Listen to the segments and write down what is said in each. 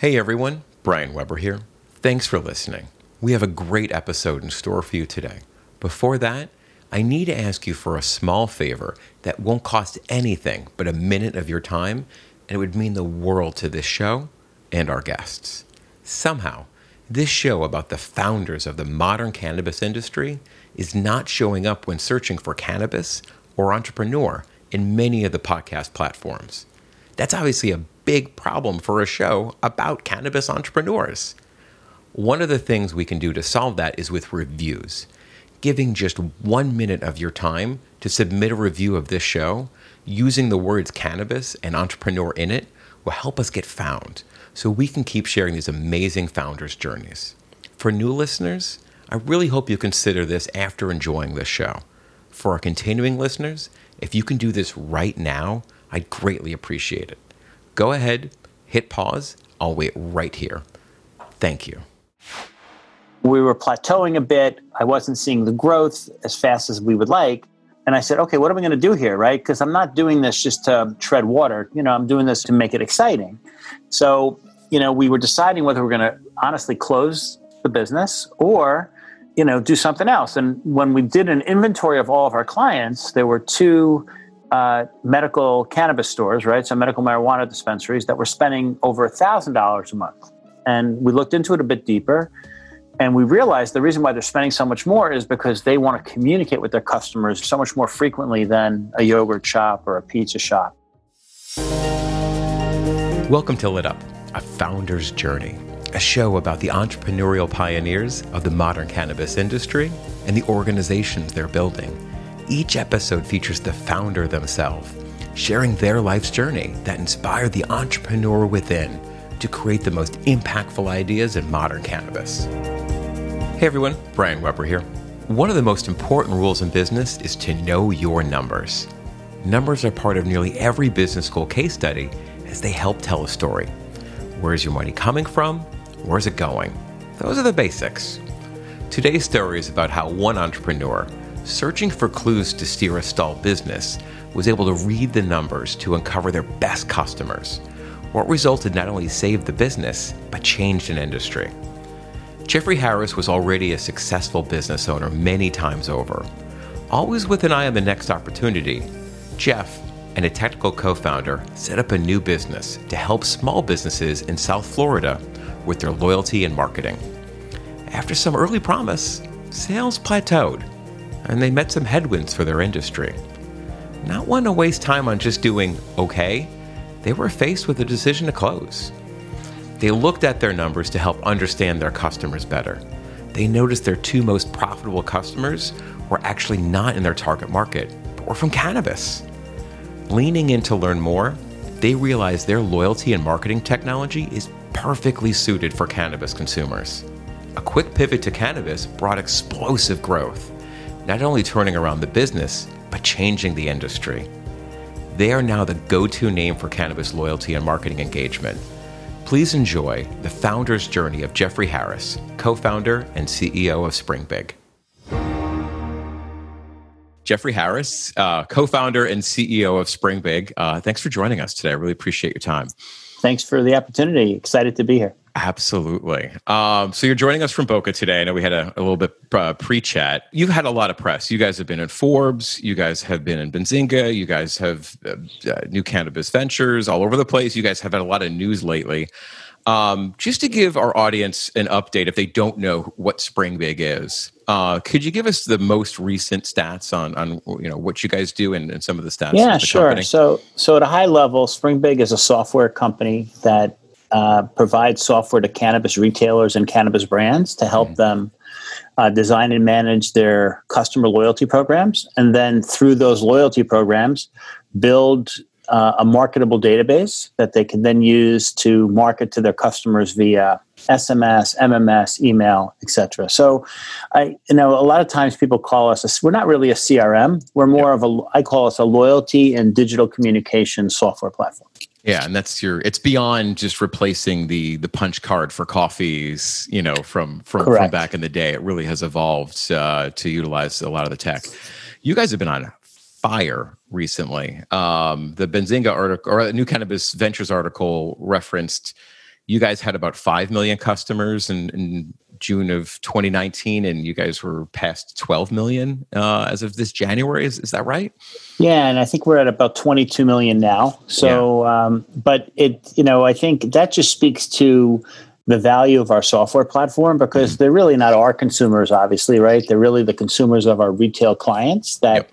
Hey everyone, Brian Weber here. Thanks for listening. We have a great episode in store for you today. Before that, I need to ask you for a small favor that won't cost anything but a minute of your time, and it would mean the world to this show and our guests. Somehow, this show about the founders of the modern cannabis industry is not showing up when searching for cannabis or entrepreneur in many of the podcast platforms. That's obviously a big problem for a show about cannabis entrepreneurs. One of the things we can do to solve that is with reviews giving just one minute of your time to submit a review of this show using the words cannabis and entrepreneur in it will help us get found so we can keep sharing these amazing founders' journeys. For new listeners, I really hope you consider this after enjoying this show. For our continuing listeners, if you can do this right now, I'd greatly appreciate it. Go ahead, hit pause. I'll wait right here. Thank you we were plateauing a bit. I wasn't seeing the growth as fast as we would like. And I said, okay, what am I going to do here, right? Because I'm not doing this just to tread water. You know, I'm doing this to make it exciting. So, you know, we were deciding whether we're going to honestly close the business or, you know, do something else. And when we did an inventory of all of our clients, there were two uh, medical cannabis stores, right? So medical marijuana dispensaries that were spending over a thousand dollars a month. And we looked into it a bit deeper and we realized the reason why they're spending so much more is because they want to communicate with their customers so much more frequently than a yogurt shop or a pizza shop. Welcome to Lit Up, a founder's journey, a show about the entrepreneurial pioneers of the modern cannabis industry and the organizations they're building. Each episode features the founder themselves, sharing their life's journey that inspired the entrepreneur within to create the most impactful ideas in modern cannabis. Hey everyone, Brian Weber here. One of the most important rules in business is to know your numbers. Numbers are part of nearly every business school case study as they help tell a story. Where's your money coming from? Where's it going? Those are the basics. Today's story is about how one entrepreneur, searching for clues to steer a stalled business, was able to read the numbers to uncover their best customers. What resulted not only saved the business, but changed an industry. Jeffrey Harris was already a successful business owner many times over. Always with an eye on the next opportunity, Jeff and a technical co founder set up a new business to help small businesses in South Florida with their loyalty and marketing. After some early promise, sales plateaued, and they met some headwinds for their industry. Not one to waste time on just doing okay, they were faced with a decision to close. They looked at their numbers to help understand their customers better. They noticed their two most profitable customers were actually not in their target market, but were from cannabis. Leaning in to learn more, they realized their loyalty and marketing technology is perfectly suited for cannabis consumers. A quick pivot to cannabis brought explosive growth, not only turning around the business, but changing the industry. They are now the go to name for cannabis loyalty and marketing engagement Please enjoy the founder's journey of Jeffrey Harris, co founder and CEO of SpringBig. Jeffrey Harris, uh, co founder and CEO of SpringBig, uh, thanks for joining us today. I really appreciate your time. Thanks for the opportunity. Excited to be here. Absolutely. Um, so you're joining us from Boca today. I know we had a, a little bit uh, pre-chat. You've had a lot of press. You guys have been in Forbes. You guys have been in Benzinga. You guys have uh, uh, New Cannabis Ventures all over the place. You guys have had a lot of news lately. Um, just to give our audience an update, if they don't know what SpringBig is, uh, could you give us the most recent stats on on you know what you guys do and, and some of the stats? Yeah, the sure. Company? So so at a high level, SpringBig is a software company that uh, provide software to cannabis retailers and cannabis brands to help mm-hmm. them uh, design and manage their customer loyalty programs. And then through those loyalty programs, build uh, a marketable database that they can then use to market to their customers via SMS, MMS, email, etc. So, I you know a lot of times people call us a, we're not really a CRM. We're more yeah. of a I call us a loyalty and digital communication software platform. Yeah, and that's your. It's beyond just replacing the the punch card for coffees. You know, from from, from back in the day, it really has evolved uh, to utilize a lot of the tech. You guys have been on fire recently. Um, the Benzinga article or the New Cannabis Ventures article referenced you guys had about 5 million customers in, in June of 2019, and you guys were past 12 million uh, as of this January. Is, is that right? Yeah, and I think we're at about 22 million now. So, yeah. um, but it, you know, I think that just speaks to the value of our software platform because mm-hmm. they're really not our consumers, obviously, right? They're really the consumers of our retail clients that. Yep.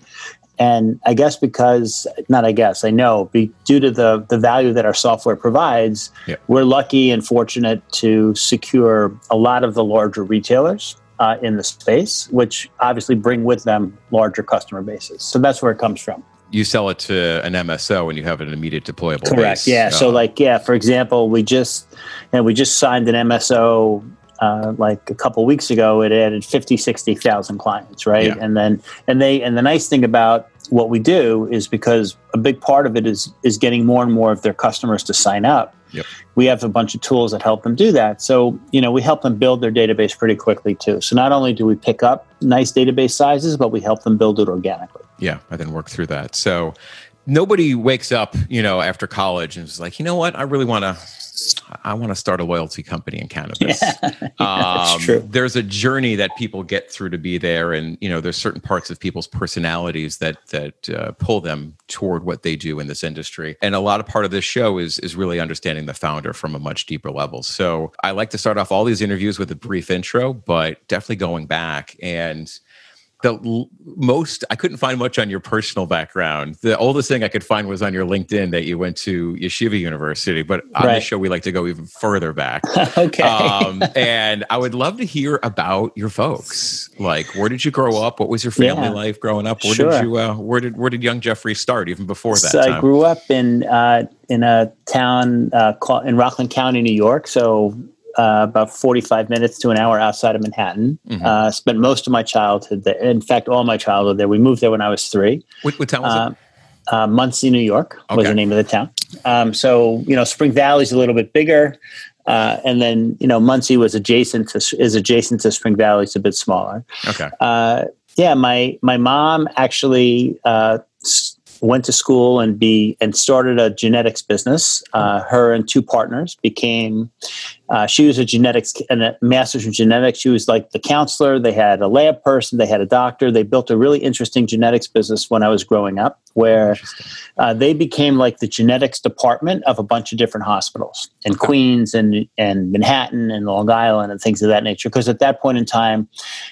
And I guess because, not I guess, I know, be, due to the, the value that our software provides, yep. we're lucky and fortunate to secure a lot of the larger retailers uh, in the space, which obviously bring with them larger customer bases. So that's where it comes from you sell it to an MSO and you have an immediate deployable. Correct. Base. Yeah. So, like, yeah, for example, we just you know, we just signed an MSO uh, like a couple weeks ago. It added 50, 60,000 clients, right? Yeah. And then and they and the nice thing about what we do is because a big part of it is is getting more and more of their customers to sign up. Yep. We have a bunch of tools that help them do that. So, you know, we help them build their database pretty quickly too. So not only do we pick up nice database sizes, but we help them build it organically. Yeah, I then work through that. So nobody wakes up, you know, after college and is like, you know what, I really want to I want to start a loyalty company in cannabis. Yeah, um, true. There's a journey that people get through to be there, and you know, there's certain parts of people's personalities that that uh, pull them toward what they do in this industry. And a lot of part of this show is is really understanding the founder from a much deeper level. So I like to start off all these interviews with a brief intro, but definitely going back and the most I couldn't find much on your personal background. The oldest thing I could find was on your LinkedIn that you went to Yeshiva University, but on right. this show we like to go even further back. okay. Um, and I would love to hear about your folks. Like, where did you grow up? What was your family yeah. life growing up? Where sure. did you? Uh, where did where did young Jeffrey start? Even before that, so time? I grew up in uh, in a town uh, in Rockland County, New York. So uh, about 45 minutes to an hour outside of Manhattan. Mm-hmm. Uh, spent most of my childhood there. In fact, all my childhood there. We moved there when I was three. What, what town was uh, it? Uh, Monsey, New York okay. was the name of the town. Um, so, you know, Spring Valley is a little bit bigger. Uh, and then, you know, Monsey was adjacent to, is adjacent to Spring Valley. It's a bit smaller. Okay. Uh, yeah, my, my mom actually went to school and be and started a genetics business. Uh, her and two partners became. Uh, she was a genetics and a master's in genetics. She was like the counselor. They had a lab person. They had a doctor. They built a really interesting genetics business when I was growing up, where uh, they became like the genetics department of a bunch of different hospitals in okay. Queens and and Manhattan and Long Island and things of that nature. Because at that point in time,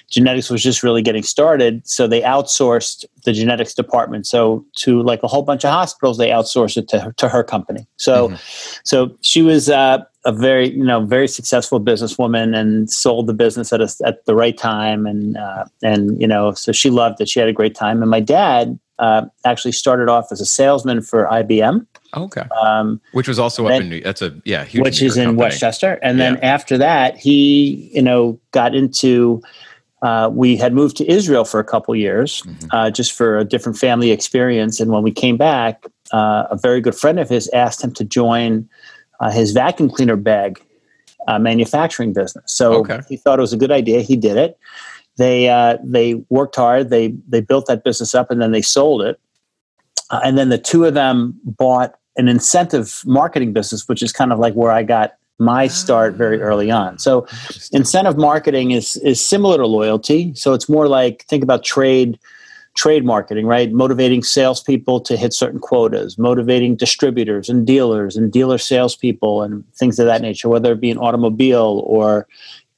genetics was just really getting started. So they outsourced the genetics department. So to like a whole bunch of hospitals, they outsourced it to, to her company. So, mm-hmm. so she was uh, a very, you know, very successful businesswoman and sold the business at a, at the right time. And, uh, and, you know, so she loved it. She had a great time. And my dad uh, actually started off as a salesman for IBM. Okay. Um, which was also then, up in New. That's a yeah, huge. Which is in company. Westchester, and then after that, he you know got into uh, we had moved to Israel for a couple years, mm-hmm. uh, just for a different family experience. And when we came back, uh, a very good friend of his asked him to join uh, his vacuum cleaner bag uh, manufacturing business. So okay. he thought it was a good idea. He did it. They uh, they worked hard. They they built that business up, and then they sold it. and then the two of them bought an incentive marketing business, which is kind of like where I got my start very early on. So incentive marketing is is similar to loyalty. So it's more like think about trade trade marketing, right? Motivating salespeople to hit certain quotas, motivating distributors and dealers and dealer salespeople and things of that nature, whether it be an automobile or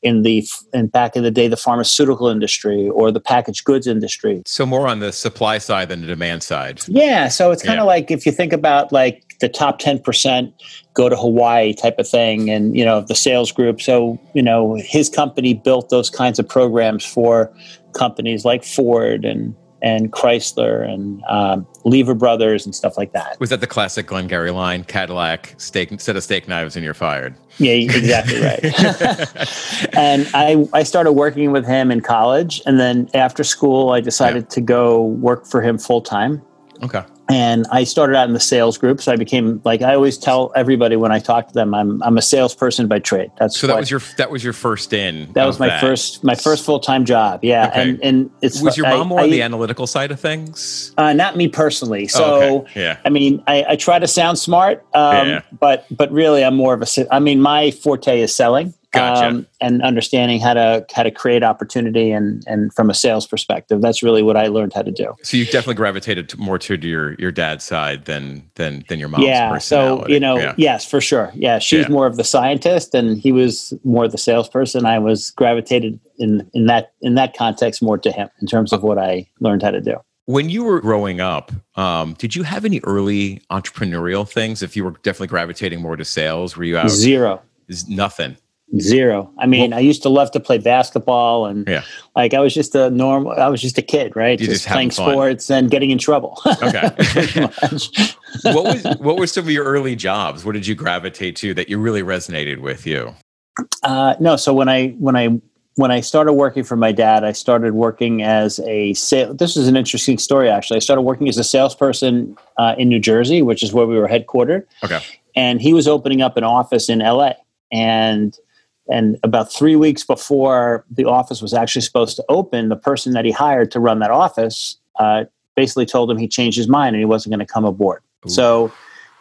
in the in back in the day the pharmaceutical industry or the packaged goods industry so more on the supply side than the demand side yeah so it's kind of yeah. like if you think about like the top 10% go to hawaii type of thing and you know the sales group so you know his company built those kinds of programs for companies like ford and and Chrysler and um, Lever Brothers and stuff like that. Was that the classic Glengarry line? Cadillac steak set of steak knives and you're fired. Yeah, exactly right. and I I started working with him in college, and then after school, I decided yeah. to go work for him full time. Okay. And I started out in the sales group, so I became like I always tell everybody when I talk to them, I'm I'm a salesperson by trade. That's so that was your that was your first in. that was my first my first full time job. Yeah, Okay. and and it's Was your I- mom more I- on the analytical side of things? uh, not me personally. So Oh, okay. Yeah. I mean, I, I try to sound smart, um, Yeah. but but really, I'm more of a. I mean, my forte is selling um, Gotcha. and understanding how to how to create opportunity and and from a sales perspective. That's really what I learned how to do. So you definitely gravitated more to your your dad's side than than than your mom's yeah. So you know, Yeah. yes, for sure. Yeah, she's Yeah. more of the scientist, and he was more the salesperson. I was gravitated in in that in that context more to him in terms of what I learned how to do. When you were growing up, um, did you have any early entrepreneurial things? If you were definitely gravitating more to sales, were you out? Zero. Is nothing. Zero. I mean, I used to love to play basketball and Yeah. like I was just a normal I was just a kid, right? Just just playing sports and getting in trouble. Okay. What was what were some of your early jobs? What did you gravitate to that you really resonated with you? uh, no, so when I when I when I started working for my dad, I started working as a sale. This is an interesting story, actually. I started working as a salesperson uh, in New Jersey, which is where we were headquartered. Okay. and he was opening up an office in LA. And and about three weeks before the office was actually supposed to open, the person that he hired to run that office uh, basically told him he changed his mind and he wasn't going to come aboard. Ooh. So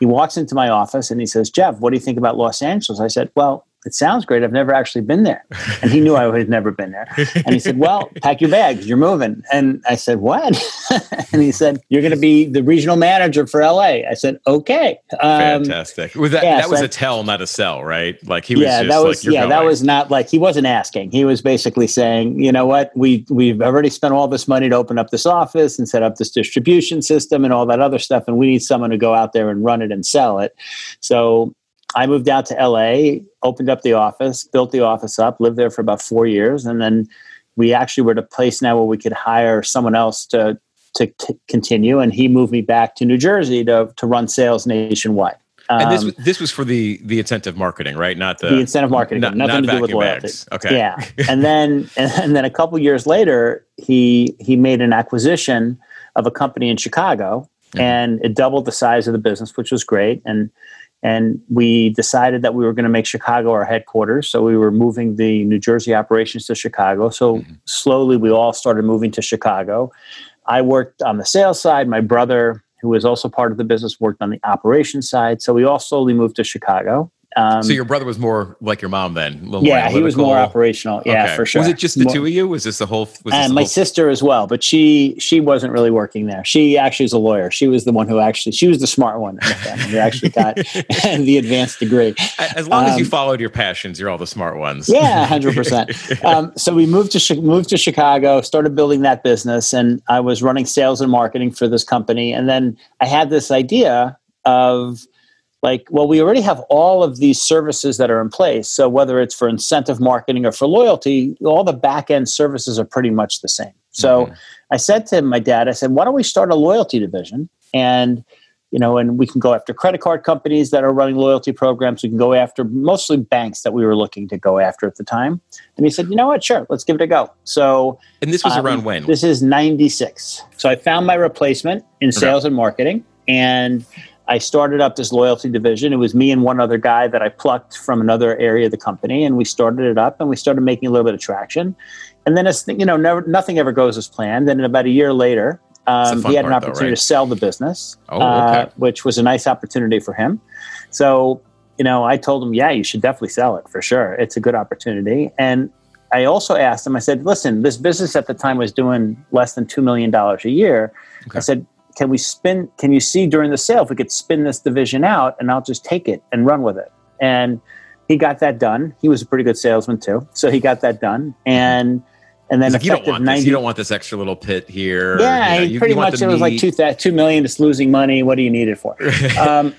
he walks into my office and he says, "Jeff, what do you think about Los Angeles?" I said, "Well." It sounds great. I've never actually been there. And he knew I had never been there. And he said, Well, pack your bags. You're moving. And I said, What? and he said, You're going to be the regional manager for LA. I said, Okay. Um, Fantastic. Was that yeah, that was so- a tell, not a sell, right? Like he was yeah, just that was like yeah, that was not like he wasn't asking. He was basically saying, you know what, we we've already spent all this money to open up this office and set up this distribution system and all that other stuff, and we need someone to go out there and run it and sell it. So I moved out to LA, opened up the office, built the office up, lived there for about four years, and then we actually were at a place now where we could hire someone else to to c- continue. And he moved me back to New Jersey to to run sales nationwide. and this Um, was this was for the the incentive marketing, right? Not the the incentive marketing, not- nothing not to do with loyalty. bags. Okay. Yeah, and then and then a couple years later, he he made an acquisition of a company in Chicago, Mhm. and it doubled the size of the business, which was great. And and we decided that we were going to make Chicago our headquarters. So we were moving the New Jersey operations to Chicago. So Mhm. slowly, we all started moving to Chicago. I worked on the sales side. My brother, who was also part of the business, worked on the operations side. So we all slowly moved to Chicago. Um, so your brother was more like your mom then. yeah, he was more operational. Yeah, Okay. for sure. Was it just the More- two of you? Was this the whole? Was this and the my whole, sister as well, but she she wasn't really working there. She actually is a lawyer. She was the one who actually she was the smart one in the family who actually got the advanced degree. as long as you um, followed your passions, you're all the smart ones. Yeah, hundred percent. Um, so we moved to moved to Chicago, started building that business, and I was running sales and marketing for this company. And then I had this idea of like, well, we already have all of these services that are in place. So whether it's for incentive marketing or for loyalty, all the back end services are pretty much the same. So Mhm. I said to my dad, I said, why don't we start a loyalty division? And you know, and we can go after credit card companies that are running loyalty programs. We can go after mostly banks that we were looking to go after at the time. And he said, you know what, sure, let's give it a go. So and this was um, around when? this is 96. So I found my replacement in sales and marketing and I started up this loyalty division. It was me and one other guy that I plucked from another area of the company and we started it up and we started making a little bit of traction. And then as you know never nothing ever goes as planned. Then about a year later, um, he had an part, though, opportunity right? to sell the business, Oh, uh, which was a nice opportunity for him. So you know, I told him, yeah, you should definitely sell it for sure. It's a good opportunity. And I also asked him, I said, listen, this business at the time was doing less than $2 million a year. Okay. I said, can we spin, can you see during the sale if we could spin this division out and I'll just take it and run with it? And he got that done. He was a pretty good salesman too. So he got that done. And, and then like, you don't want this. 90 You don't want this extra little pit here. yeah, you know, you- pretty much it was like two, thou- two million. It's losing money. What do you need it for? um,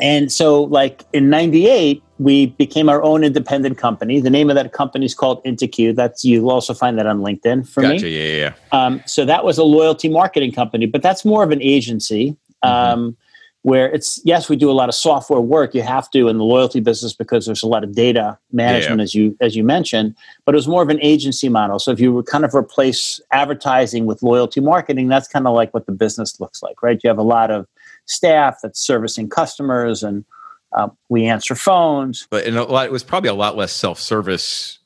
and so, like in '98, we became our own independent company. The name of that company is called InterQ. That's you'll also find that on LinkedIn for Gotcha. me. Yeah, yeah, yeah. Um, so that was a loyalty marketing company, but that's more of an agency. Um, where it's yes we do a lot of software work you have to in the loyalty business because there's a lot of data management yeah. as you as you mentioned but it was more of an agency model so if you kind of replace advertising with loyalty marketing that's kind of like what the business looks like right you have a lot of staff that's servicing customers and uh, we answer phones. But in a lot, it was probably a lot less self-service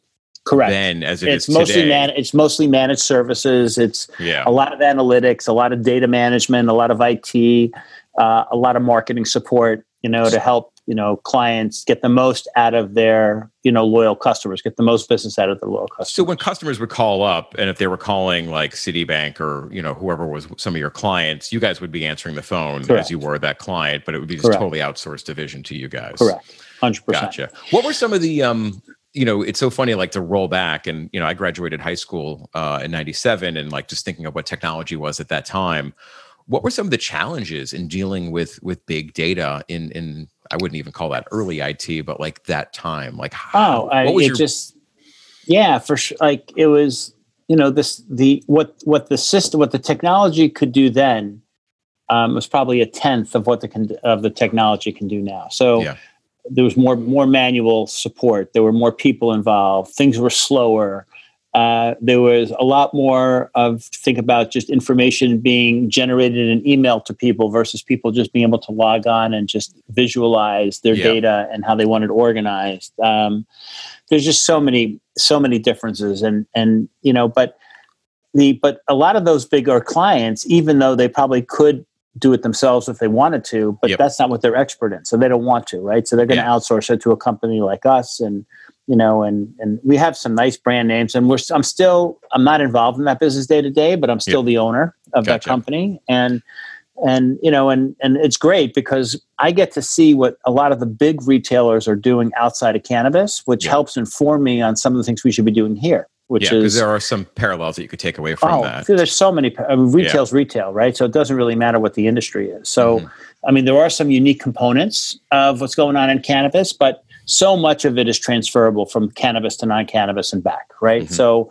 correct. then as it it's mostly man- it's mostly managed services. It's yeah. a lot of analytics a lot of data management a lot of it uh, a lot of marketing support, you know, to help you know clients get the most out of their you know loyal customers, get the most business out of their loyal customers. So when customers would call up, and if they were calling like Citibank or you know whoever was some of your clients, you guys would be answering the phone Correct. as you were that client, but it would be just Correct. totally outsourced division to you guys. Correct, hundred percent. Gotcha. What were some of the um you know, it's so funny, like to roll back and, you know, I graduated high school uh, in 97 and like just thinking of what technology was at that time what were some of the challenges in dealing with with big data in in I wouldn't even call that early IT, but like that time? Like how, oh, I, it your... just yeah, for sure. Like it was, you know, this the what what the system, what the technology could do then um, was probably a tenth of what the con- of the technology can do now. So. Yeah. There was more more manual support. There were more people involved. Things were slower. Uh, there was a lot more of think about just information being generated in email to people versus people just being able to log on and just visualize their yeah. data and how they want it organized. Um, there's just so many so many differences, and and you know, but the but a lot of those bigger clients, even though they probably could do it themselves if they wanted to, but yep. that's not what they're expert in, so they don't want to, right? So they're going to yeah. outsource it to a company like us and you know, and and we have some nice brand names, and we're I'm still I'm not involved in that business day to day, but I'm still yeah. the owner of gotcha. that company, and and you know, and and it's great because I get to see what a lot of the big retailers are doing outside of cannabis, which yeah. helps inform me on some of the things we should be doing here. Which yeah, is there are some parallels that you could take away from oh, that. There's so many. I mean, retail's yeah. retail, right? So it doesn't really matter what the industry is. So, mm-hmm. I mean, there are some unique components of what's going on in cannabis, but so much of it is transferable from cannabis to non-cannabis and back right mm-hmm. so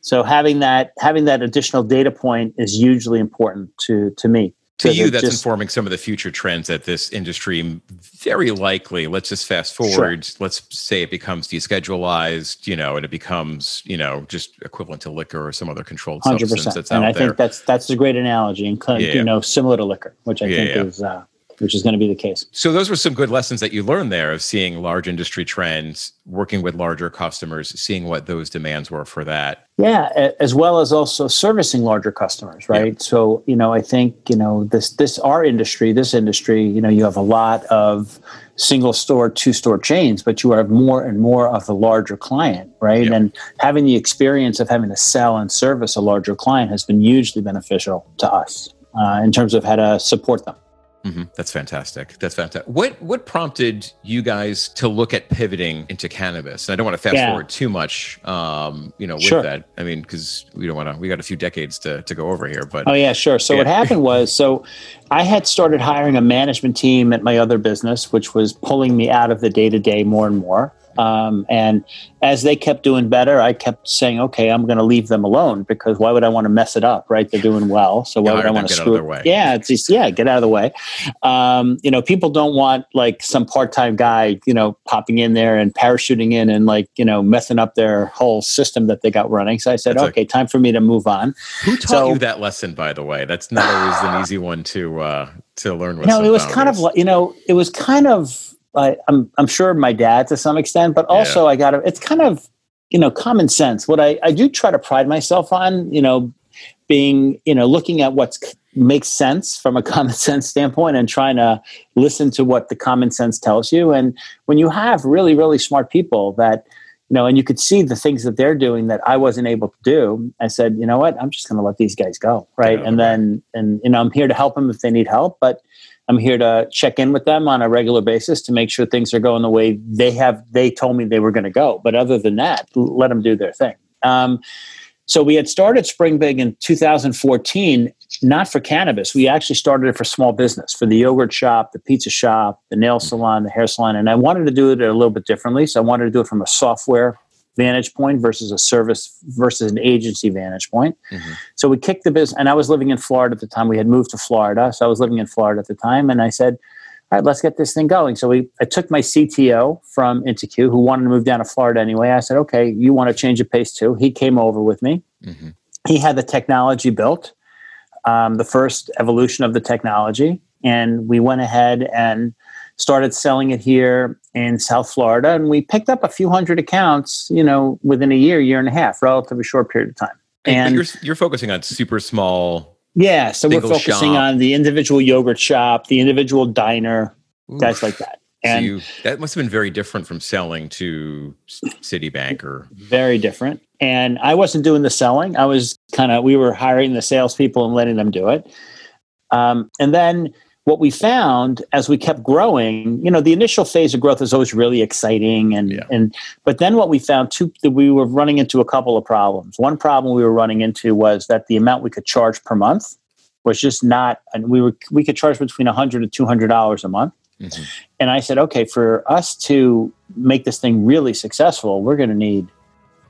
so having that having that additional data point is hugely important to to me to you that's just, informing some of the future trends that this industry very likely let's just fast forward sure. let's say it becomes deschedulized you know and it becomes you know just equivalent to liquor or some other controlled 100%. substance that's and i there. think that's that's a great analogy and yeah. you know similar to liquor which i yeah, think yeah. is uh, which is going to be the case. So those were some good lessons that you learned there of seeing large industry trends, working with larger customers, seeing what those demands were for that. Yeah, as well as also servicing larger customers, right? Yeah. So, you know, I think, you know, this this our industry, this industry, you know, you have a lot of single store, two store chains, but you have more and more of the larger client, right? Yeah. And having the experience of having to sell and service a larger client has been hugely beneficial to us uh, in terms of how to support them. Mm-hmm. That's fantastic. That's fantastic. What what prompted you guys to look at pivoting into cannabis? And I don't want to fast yeah. forward too much, um, you know, with sure. that. I mean, because we don't want to. We got a few decades to to go over here. But oh yeah, sure. So yeah. what happened was, so I had started hiring a management team at my other business, which was pulling me out of the day to day more and more. Um, and as they kept doing better, I kept saying, okay, I'm going to leave them alone because why would I want to mess it up, right? They're doing well. So why would I want to screw it? Yeah, it's just, yeah, get out of the way. Um, you know, people don't want like some part-time guy, you know, popping in there and parachuting in and like, you know, messing up their whole system that they got running. So I said, That's okay, a, time for me to move on. Who taught so, you that lesson, by the way? That's not always an easy one to, uh, to learn with. No, it was boundaries. kind of you know, it was kind of, I, I'm I'm sure my dad to some extent, but also yeah. I got to. It's kind of you know common sense. What I I do try to pride myself on, you know, being you know looking at what makes sense from a common sense standpoint and trying to listen to what the common sense tells you. And when you have really really smart people that you know, and you could see the things that they're doing that I wasn't able to do. I said, you know what, I'm just going to let these guys go, right? Yeah, and then, and you know, I'm here to help them if they need help, but I'm here to check in with them on a regular basis to make sure things are going the way they have. They told me they were going to go, but other than that, let them do their thing. Um, so we had started Spring Big in 2014, not for cannabis. We actually started it for small business, for the yogurt shop, the pizza shop, the nail salon, the hair salon, and I wanted to do it a little bit differently. So I wanted to do it from a software vantage point versus a service versus an agency vantage point. Mm-hmm. So we kicked the business, and I was living in Florida at the time. We had moved to Florida, so I was living in Florida at the time, and I said, "All right, let's get this thing going." So we, I took my CTO from InterQ, who wanted to move down to Florida anyway. I said, "Okay, you want to change of pace too?" He came over with me. Mm-hmm. He had the technology built, um, the first evolution of the technology, and we went ahead and started selling it here in South Florida, and we picked up a few hundred accounts, you know, within a year, year and a half, relatively short period of time. And you're, you're focusing on super small. Yeah, so we're focusing shop. on the individual yogurt shop, the individual diner, Oof. guys like that. And so you, that must have been very different from selling to Citibank or very different. And I wasn't doing the selling. I was kind of we were hiring the salespeople and letting them do it. Um, and then what we found as we kept growing, you know, the initial phase of growth is always really exciting, and yeah. and but then what we found too that we were running into a couple of problems. One problem we were running into was that the amount we could charge per month was just not, and we were we could charge between a hundred and two hundred dollars a month. Mm-hmm. And I said, okay, for us to make this thing really successful, we're going to need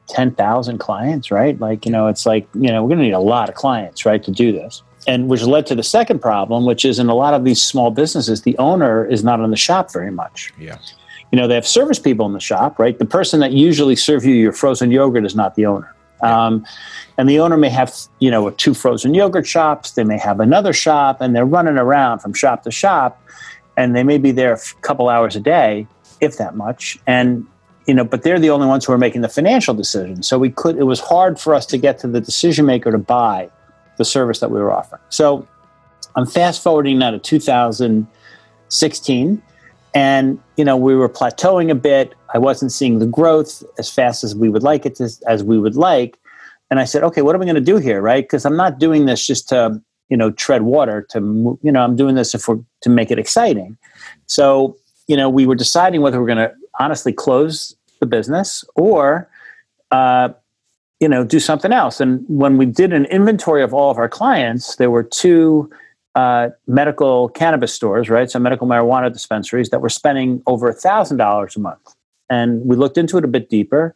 10,000 clients, right? Like, you know, it's like, you know, we're going to need a lot of clients, right, to do this and which led to the second problem, which is in a lot of these small businesses, the owner is not in the shop very much. Yeah. You know, they have service people in the shop, right? The person that usually serves you your frozen yogurt is not the owner. Yeah. Um, and the owner may have, you know, two frozen yogurt shops. They may have another shop, and they're running around from shop to shop, and they may be there a couple hours a day, if that much. And you know, but they're the only ones who are making the financial decisions. So we could. It was hard for us to get to the decision maker to buy the service that we were offering. So I'm fast forwarding now to 2016 and you know we were plateauing a bit. I wasn't seeing the growth as fast as we would like it to, as we would like. And i said okay what are we going to do here right? Because i'm not doing this just to you know tread water to you know i'm doing this if we're to make it exciting. So you know we were deciding whether we're going to honestly close the business or uh, you know do something else. And when we did an inventory of all of our clients there were two uh, medical cannabis stores right? So medical marijuana dispensaries that were spending over a thousand dollars a month. And we looked into it a bit deeper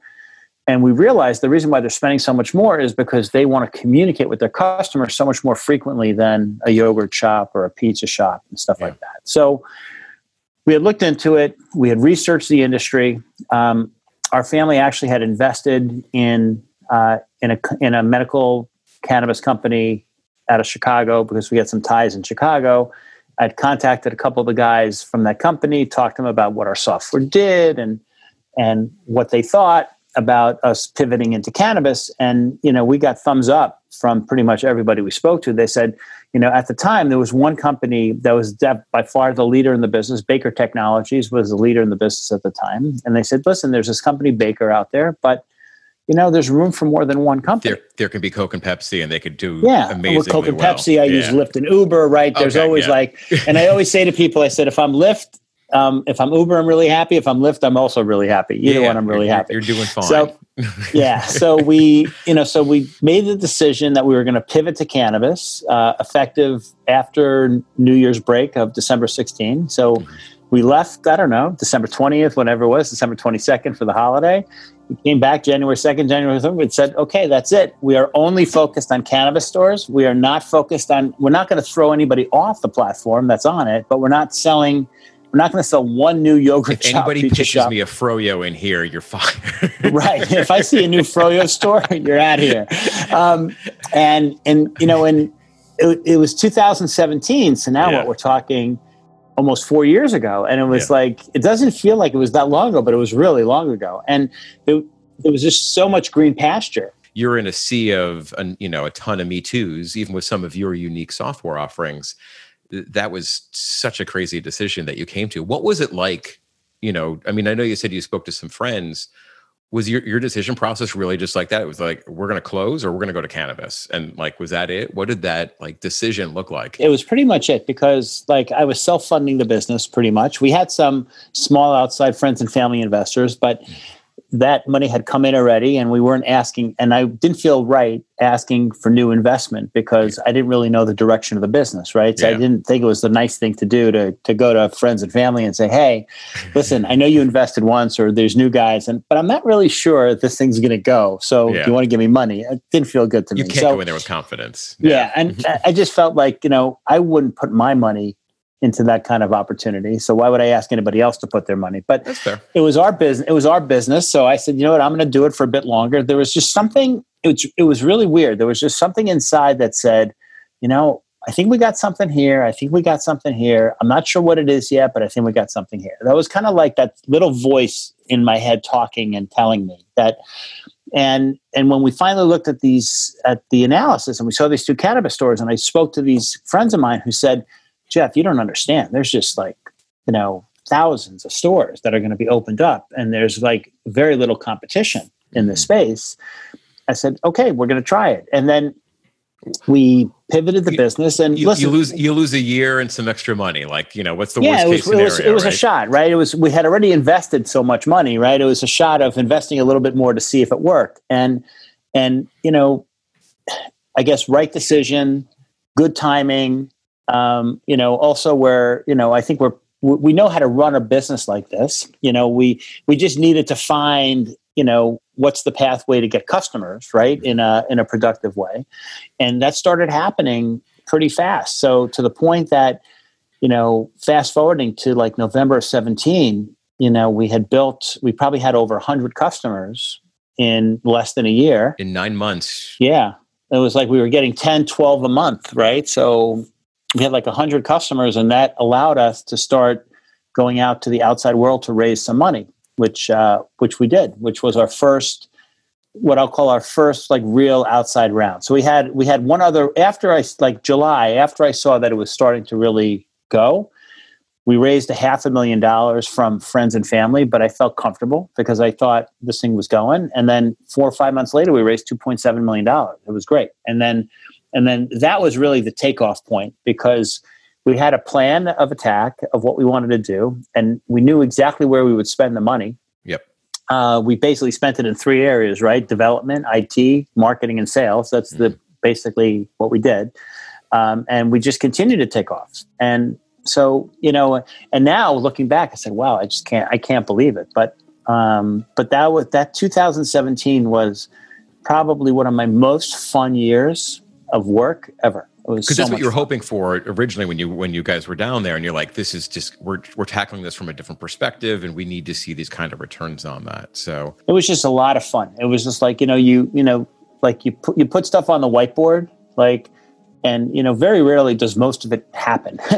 and we realized the reason why they're spending so much more is because they want to communicate with their customers so much more frequently than a yogurt shop or a pizza shop and stuff yeah. like that. So we had looked into it we had researched the industry. Um, our family actually had invested in uh, in a in a medical cannabis company out of Chicago because we had some ties in Chicago. I'd contacted a couple of the guys from that company, talked to them about what our software did and and what they thought about us pivoting into cannabis. And you know, we got thumbs up from pretty much everybody we spoke to. They said, you know, at the time there was one company that was by far the leader in the business. Baker Technologies was the leader in the business at the time, and they said, listen, there's this company Baker out there, but you know, there's room for more than one company. There, there can be Coke and Pepsi, and they could do yeah. amazingly With Coke and well. Pepsi, I yeah. use Lyft and Uber. Right? There's okay, always yeah. like, and I always say to people, I said, if I'm Lyft, um, if I'm Uber, I'm really happy. If I'm Lyft, I'm also really happy. Either yeah, one, I'm really you're, happy. You're doing fine. So, yeah. So we, you know, so we made the decision that we were going to pivot to cannabis, uh, effective after New Year's break of December 16. So. Mm-hmm we left, I don't know, December 20th, whatever it was, December 22nd for the holiday. We came back January 2nd, January 3rd. We said, okay, that's it. We are only focused on cannabis stores. We are not focused on, we're not going to throw anybody off the platform that's on it, but we're not selling, we're not going to sell one new yogurt if shop. anybody pitches shop. me a Froyo in here, you're fired. right. If I see a new Froyo store, you're out here. Um, and, and, you know, and it, it was 2017. So now yeah. what we're talking, almost four years ago and it was yeah. like it doesn't feel like it was that long ago but it was really long ago. And it, it was just so much green pasture. You're in a sea of you know a ton of me toos even with some of your unique software offerings. That was such a crazy decision that you came to. What was it like you know i mean i know you said you spoke to some friends was your, your decision process really just like that? It was like we're going to close or we're going to go to cannabis? And like was that it? What did that like decision look like? It was pretty much it because like i was self-funding the business pretty much. We had some small outside friends and family investors but mm. That money had come in already and we weren't asking and i didn't feel right asking for new investment because i didn't really know the direction of the business right? So yeah. i didn't think it was the nice thing to do to, to go to friends and family and say hey listen i know you invested once or there's new guys and but i'm not really sure this thing's going to go. So yeah. you want to give me money it didn't feel good to you me. you can't so, go in there with confidence. Yeah, yeah and i just felt like you know i wouldn't put my money into that kind of opportunity. So why would I ask anybody else to put their money? But it was our business. It was our business. So I said, you know what, I'm going to do it for a bit longer. There was just something. It was, it was really weird. There was just something inside that said, you know, I think we got something here. I think we got something here. I'm not sure what it is yet, but I think we got something here. That was kind of like that little voice in my head talking and telling me that. And and when we finally looked at these at the analysis and we saw these two cannabis stores, and I spoke to these friends of mine who said, Jeff, you don't understand. There's just like, you know, thousands of stores that are going to be opened up, and there's like very little competition in the mm-hmm. space. I said, okay, we're going to try it. And then we pivoted the business and you, listen, you, lose you lose a year and some extra money like you know what's the yeah, worst it was, case scenario, it was, it was right? a shot right it was we had already invested so much money right it was a shot of investing a little bit more to see if it worked and and you know i guess right decision good timing um, you know, also where you know I think we're we know how to run a business like this. You know, we we just needed to find you know what's the pathway to get customers right in a in a productive way, and that started happening pretty fast. So to the point that you know, fast forwarding to like November of seventeen, you know, we had built we probably had over hundred customers in less than a year in nine months. Yeah, it was like we were getting 10 12 a month right so we had like 100 customers and that allowed us to start going out to the outside world to raise some money which uh, which we did which was our first what I'll call our first like real outside round. So we had we had one other after I like July after I saw that it was starting to really go. We raised a half a million dollars from friends and family, but I felt comfortable because I thought this thing was going. And then four or five months later, we raised two point seven million dollars. It was great. And then and then that was really the takeoff point because we had a plan of attack of what we wanted to do, and we knew exactly where we would spend the money. Yep. Uh, we basically spent it in three areas, right? Development, IT, marketing, and sales. That's mm-hmm. the basically what we did, um, and we just continued to take off. And so, you know, and now looking back, I said, "Wow, I just can't, I can't believe it." But, um, but that was that 2017 was probably one of my most fun years of work ever. Because so that's what you were fun. hoping for originally when you when you guys were down there, and you're like, "This is just we're we're tackling this from a different perspective, and we need to see these kind of returns on that." So it was just a lot of fun. It was just like you know you you know like you put you put stuff on the whiteboard, like and you know very rarely does most of it happen.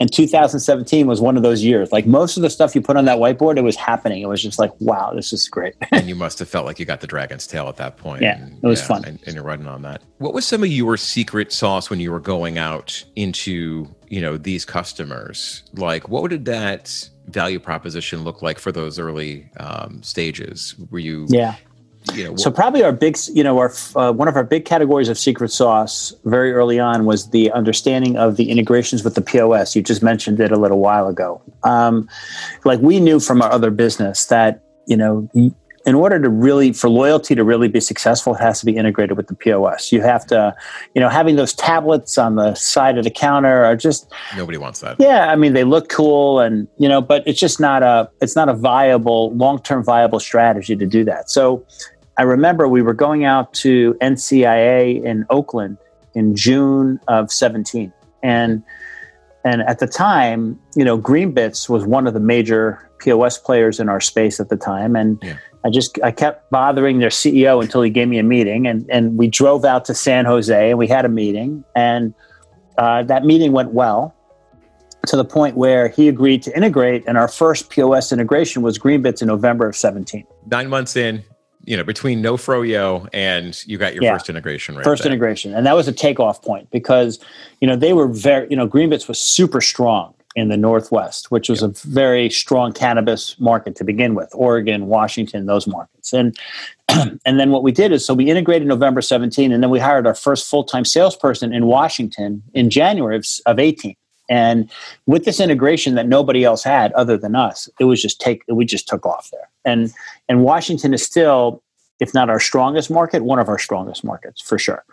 And 2017 was one of those years. Like most of the stuff you put on that whiteboard it was happening. It was just like wow this is great. And you must have felt like you got the dragon's tail at that point. Yeah and, it was yeah, fun. and, and, you're running on that. What was some of your secret sauce when you were going out into you know these customers? Like what did that value proposition look like for those early um, stages? Were you yeah you know, so probably our big, you know, our uh, one of our big categories of secret sauce very early on was the understanding of the integrations with the POS. You just mentioned it a little while ago. Um, like we knew from our other business that you know, in order to really for loyalty to really be successful, it has to be integrated with the POS. You have to, you know, having those tablets on the side of the counter are just nobody wants that. Yeah, I mean they look cool, and you know, but it's just not a it's not a viable long term viable strategy to do that. So I remember we were going out to NCIA in Oakland in June of 17. And and at the time, you know, Greenbits was one of the major POS players in our space at the time. And yeah. I just I kept bothering their CEO until he gave me a meeting. And and we drove out to San Jose and we had a meeting. And uh, that meeting went well to the point where he agreed to integrate. And our first POS integration was Greenbits in November of 17. Nine months in, you know between no froyo and you got your yeah. first integration right first there. integration and that was a takeoff point because you know they were very you know greenbits was super strong in the northwest which was a very strong cannabis market to begin with oregon washington those markets and and then what we did is so we integrated november 17 and then we hired our first full-time salesperson in washington in january of, of 18 And with this integration that nobody else had other than us, it was just take we just took off there. And and Washington is still, if not our strongest market, one of our strongest markets for sure.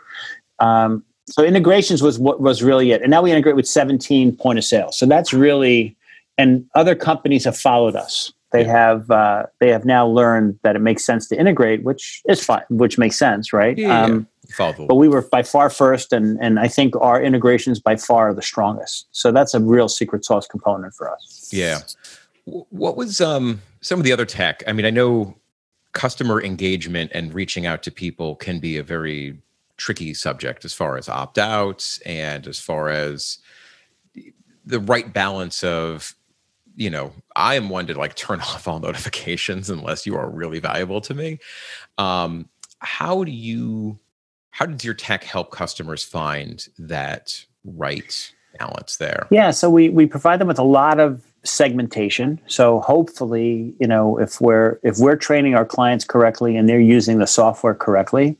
Um, so integrations was what was really it. And now we integrate with 17 point of sale. So that's really and other companies have followed us. They have uh, they have now learned that it makes sense to integrate, which is fine, which makes sense, right? Yeah, um, but we were by far first, and and I think our integrations by far are the strongest. So that's a real secret sauce component for us. Yeah. What was um, some of the other tech? I mean, I know customer engagement and reaching out to people can be a very tricky subject as far as opt outs and as far as the right balance of you know, I am one to like turn off all notifications unless you are really valuable to me. Um, how do you, how does your tech help customers find that right balance there? Yeah, so we we provide them with a lot of segmentation. So hopefully, you know, if we're if we're training our clients correctly and they're using the software correctly,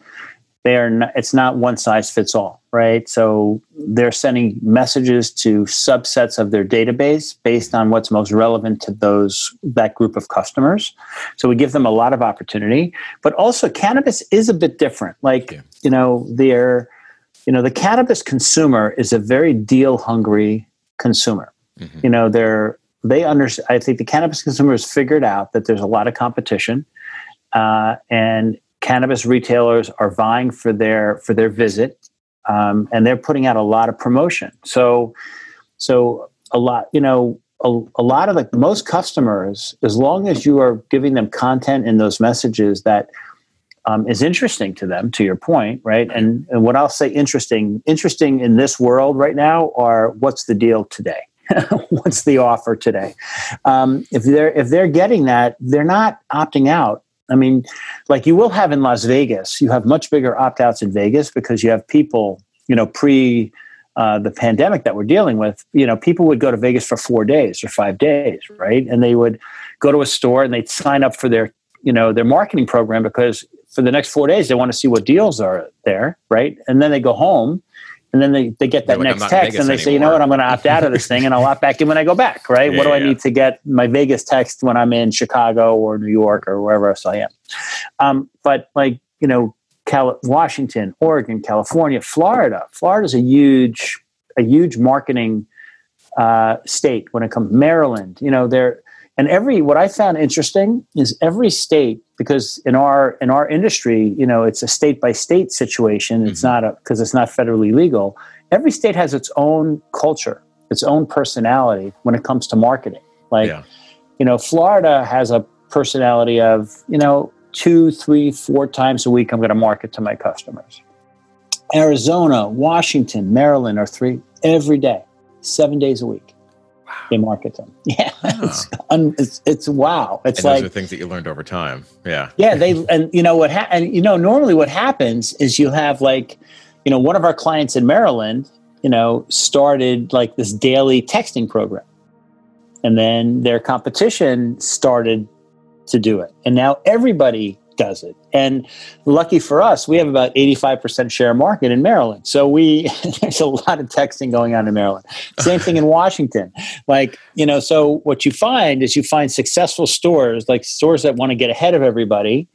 they are not, it's not one size fits all right so they're sending messages to subsets of their database based on what's most relevant to those that group of customers so we give them a lot of opportunity but also cannabis is a bit different like yeah. you know they're you know the cannabis consumer is a very deal hungry consumer mm-hmm. you know they're they understand i think the cannabis consumer has figured out that there's a lot of competition uh, and cannabis retailers are vying for their for their visit, um, and they're putting out a lot of promotion. So, so a lot, you know, a, a lot of the most customers, as long as you are giving them content in those messages that um, is interesting to them, to your point, right? And, and what I'll say interesting, interesting in this world right now are what's the deal today? what's the offer today? Um, if they're if they're getting that, they're not opting out I mean, like you will have in Las Vegas, you have much bigger opt outs in Vegas because you have people, you know, pre uh, the pandemic that we're dealing with, you know, people would go to Vegas for four days or five days, right? And they would go to a store and they'd sign up for their, you know, their marketing program because for the next four days they want to see what deals are there, right? And then they go home and then they, they get that next text and they anymore. say, you know what, I'm going to opt out of this thing and I'll opt back in when I go back, right? Yeah, what do I need to get my Vegas text when I'm in Chicago or New York or wherever else I am? Um, but like, you know, Cal- Washington, Oregon, California, Florida. Florida's a huge, a huge marketing uh, state when it comes. Maryland, you know, they're and every what i found interesting is every state because in our in our industry you know it's a state by state situation. It's mm-hmm. not a because it's not federally legal. Every state has its own culture its own personality when it comes to marketing. Like yeah. you know florida has a personality of you know two three four times a week i'm going to market to my customers. Arizona washington maryland are three every day seven days a week they market them. Yeah, it's, un, it's, it's wow. It's and like those are things that you learned over time. Yeah, yeah. They and you know what? Ha- and you know, normally what happens is you have like, you know, one of our clients in Maryland, you know, started like this daily texting program, and then their competition started to do it, and now everybody does it. And lucky for us, we have about 85% share market in Maryland. So we there's a lot of texting going on in Maryland. Same thing in Washington. Like, you know, so what you find is you find successful stores, like stores that want to get ahead of everybody.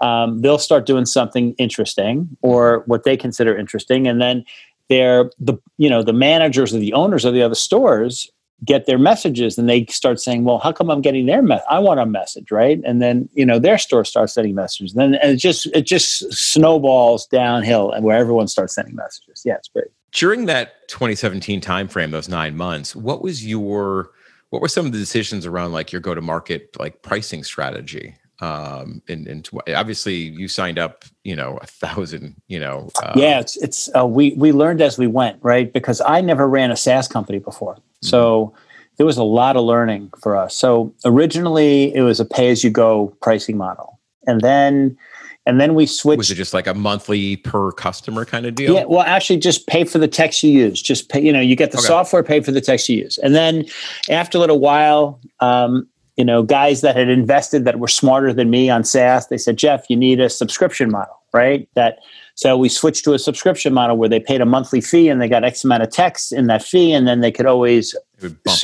Um, they'll start doing something interesting or what they consider interesting. And then they're the you know the managers or the owners of the other stores get their messages and they start saying well how come i'm getting their message i want a message right and then you know their store starts sending messages and then and it just it just snowballs downhill and where everyone starts sending messages yeah it's great during that 2017 timeframe those nine months what was your what were some of the decisions around like your go to market like pricing strategy? Um and, and obviously you signed up you know a thousand you know uh, yeah it's it's uh, we we learned as we went right? Because i never ran a saas company before. Mm-hmm. so there was a lot of learning for us. So originally it was a pay as you go pricing model. And then and then we switched. Was it just like a monthly per customer kind of deal? Yeah, well, actually, just pay for the text you use. Just pay. You know, you get the okay. software, pay for the text you use, and then after a little while, um, you know, guys that had invested that were smarter than me on SaaS, they said, Jeff, you need a subscription model, right? That So we switched to a subscription model where they paid a monthly fee and they got X amount of text in that fee, and then they could always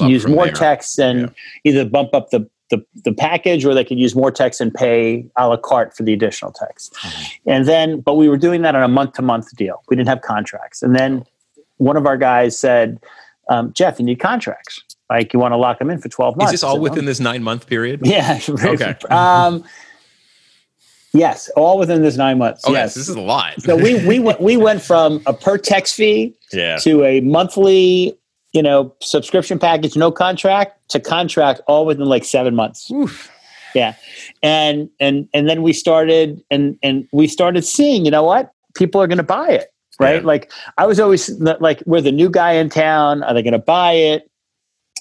use more there. text and yeah. either bump up the, the, the package or they could use more text and pay a la carte for the additional text. Mm-hmm. And then, but we were doing that on a month to month deal. We didn't have contracts. And then one of our guys said, um, Jeff, you need contracts. Like you want to lock them in for 12 months. Is this all said, within this nine month period? Yeah. okay. um, yes, all within this nine months. Okay, yes, so this is a lot. so we we went we went from a per text fee yeah. to a monthly, you know, subscription package, no contract to contract, all within like seven months. Oof. Yeah, and and and then we started and and we started seeing, you know what, people are going to buy it right? Yeah. Like I was always like, we're the new guy in town. Are they going to buy it?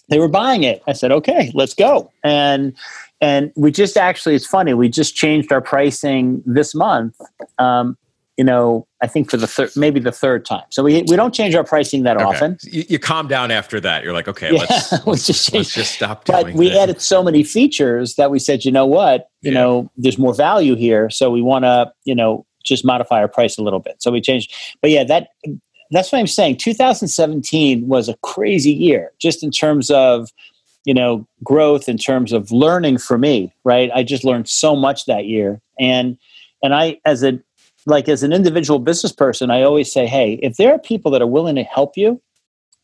They were buying it. I said, okay, let's go. And and we just actually, it's funny. We just changed our pricing this month. Um, you know, I think for the third, maybe the third time. So we we don't change our pricing that okay. often. You, you, calm down after that. You're like, okay, yeah, let's, let's, just let's just stop. But we added so many features that we said, you know what, you yeah. know, there's more value here. So we want to, you know, just modify our price a little bit. So we changed. But yeah, that that's what I'm saying. 2017 was a crazy year, just in terms of you know growth, in terms of learning for me. Right, I just learned so much that year, and and I as a like as an individual business person, I always say, hey, if there are people that are willing to help you,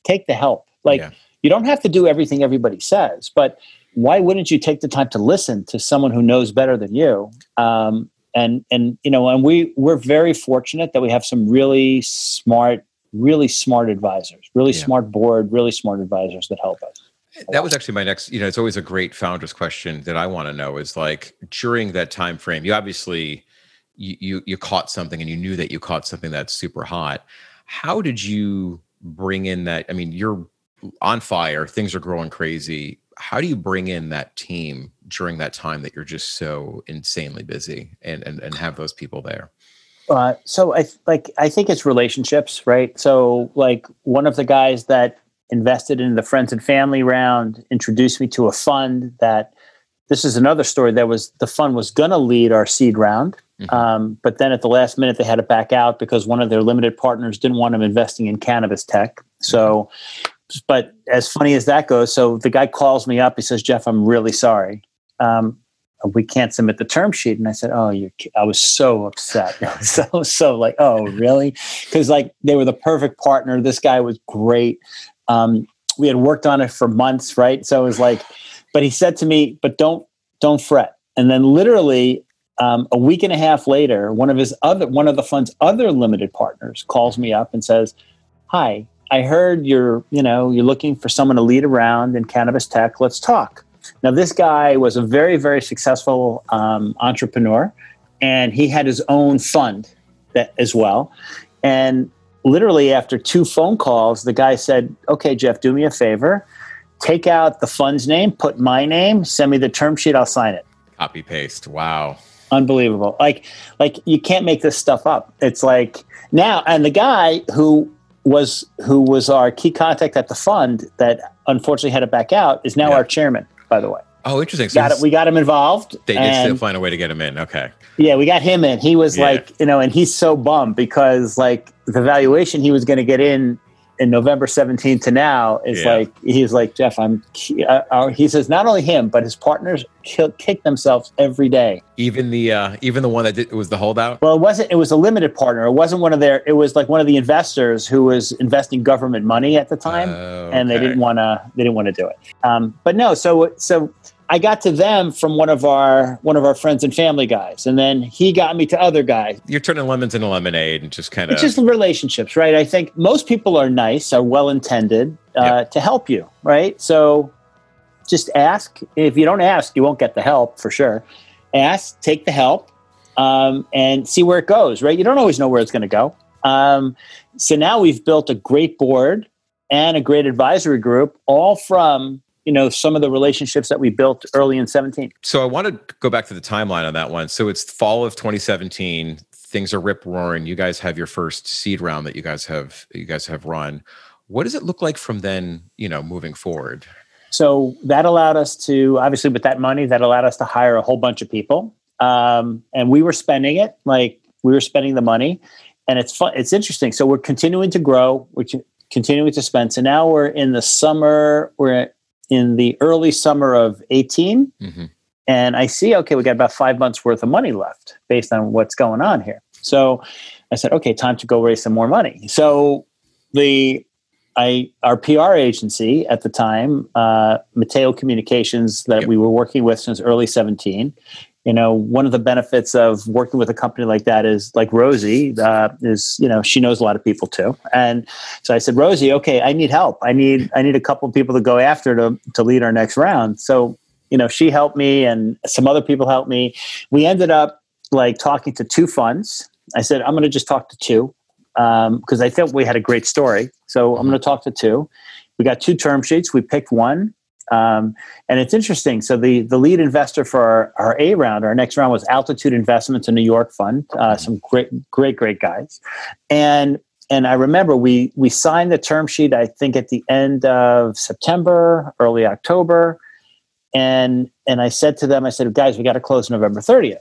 take the help. Like yeah. you don't have to do everything everybody says, but why wouldn't you take the time to listen to someone who knows better than you um, and and you know and we we're very fortunate that we have some really smart really smart advisors really yeah. smart board really smart advisors that help us that was actually my next you know it's always a great founders question that i want to know is like during that time frame you obviously you, you caught something and you knew that you caught something that's super hot how did you bring in that? I mean you're on fire things are growing crazy. How do you bring in that team during that time that you're just so insanely busy and and, and have those people there? Uh, so i like i think it's relationships right? So like one of the guys that invested in the friends and family round introduced me to a fund that this is another story that was the fund was going to lead our seed round mm-hmm. um, but then at the last minute they had to back out because one of their limited partners didn't want them investing in cannabis tech so mm-hmm but as funny as that goes, so the guy calls me up. He says, "Jeff, I'm really sorry. Um, we can't submit the term sheet." And I said, "Oh, you." I was so upset. so so like, "Oh, really?" Because like they were the perfect partner. This guy was great. Um, we had worked on it for months, right? So it was like, but he said to me, "But don't don't fret." And then literally um, a week and a half later, one of his other one of the fund's other limited partners calls me up and says, "Hi, I heard you're, you know, you're looking for someone to lead around in cannabis tech. Let's talk. Now, this guy was a very, very successful um, entrepreneur, and he had his own fund that, as well. And literally, after two phone calls, the guy said, "Okay, Jeff, do me a favor. Take out the fund's name, put my name, send me the term sheet. I'll sign it." Copy paste. Wow. Unbelievable. Like, like you can't make this stuff up. It's like now, and the guy who was who was our key contact at the fund that unfortunately had to back out is now yeah. our chairman. By the way. Oh, interesting. So got it, we got him involved. They did still find a way to get him in. Okay. Yeah, we got him in. He was yeah. like, you know, and he's so bummed because like the valuation he was going to get in in November 17th to now is yeah. like he's like Jeff. I'm. Uh, uh, he says not only him but his partners kill, kick themselves every day. Even the uh, even the one that did, was the holdout. Well, it wasn't. It was a limited partner. It wasn't one of their. It was like one of the investors who was investing government money at the time, okay. and they didn't want to. They didn't want to do it. Um, but no. So so I got to them from one of our one of our friends and family guys, and then he got me to other guys. You're turning lemons into lemonade, and just kind of it's just relationships, right? I think most people are nice, are well intended uh, yep. to help you, right? So just ask. If you don't ask, you won't get the help for sure. Ask, take the help, um, and see where it goes. Right? You don't always know where it's going to go. Um, so now we've built a great board and a great advisory group, all from you know some of the relationships that we built early in 17 so i want to go back to the timeline on that one so it's fall of 2017 things are rip roaring you guys have your first seed round that you guys have you guys have run what does it look like from then you know moving forward so that allowed us to obviously with that money that allowed us to hire a whole bunch of people um, and we were spending it like we were spending the money and it's fun. It's interesting. So we're continuing to grow. We're continuing to spend. So now we're in the summer. We're in the early summer of 18. Mm-hmm. And I see, okay, we got about five months worth of money left based on what's going on here. So I said, okay, time to go raise some more money. So the I our PR agency at the time, uh, Mattio Communications, that yep. we were working with since early 17. You know, one of the benefits of working with a company like that is like Rosie uh, is, you know, she knows a lot of people too. And so I said, Rosie, okay, I need help. I need I need a couple people to go after to to lead our next round. So you know, she helped me, and some other people helped me. We ended up like talking to two funds. I said, I'm going to just talk to two because um, I thought we had a great story. So I'm going to talk to two. We got two term sheets. We picked one. Um, and it's interesting. So the the lead investor for our, our, A round, our next round was Altitude Investments, a New York fund. Uh, some great, great, great guys. And and I remember we we signed the term sheet. I think at the end of September, early October, and and I said to them, I said, guys, we got to close November 30th.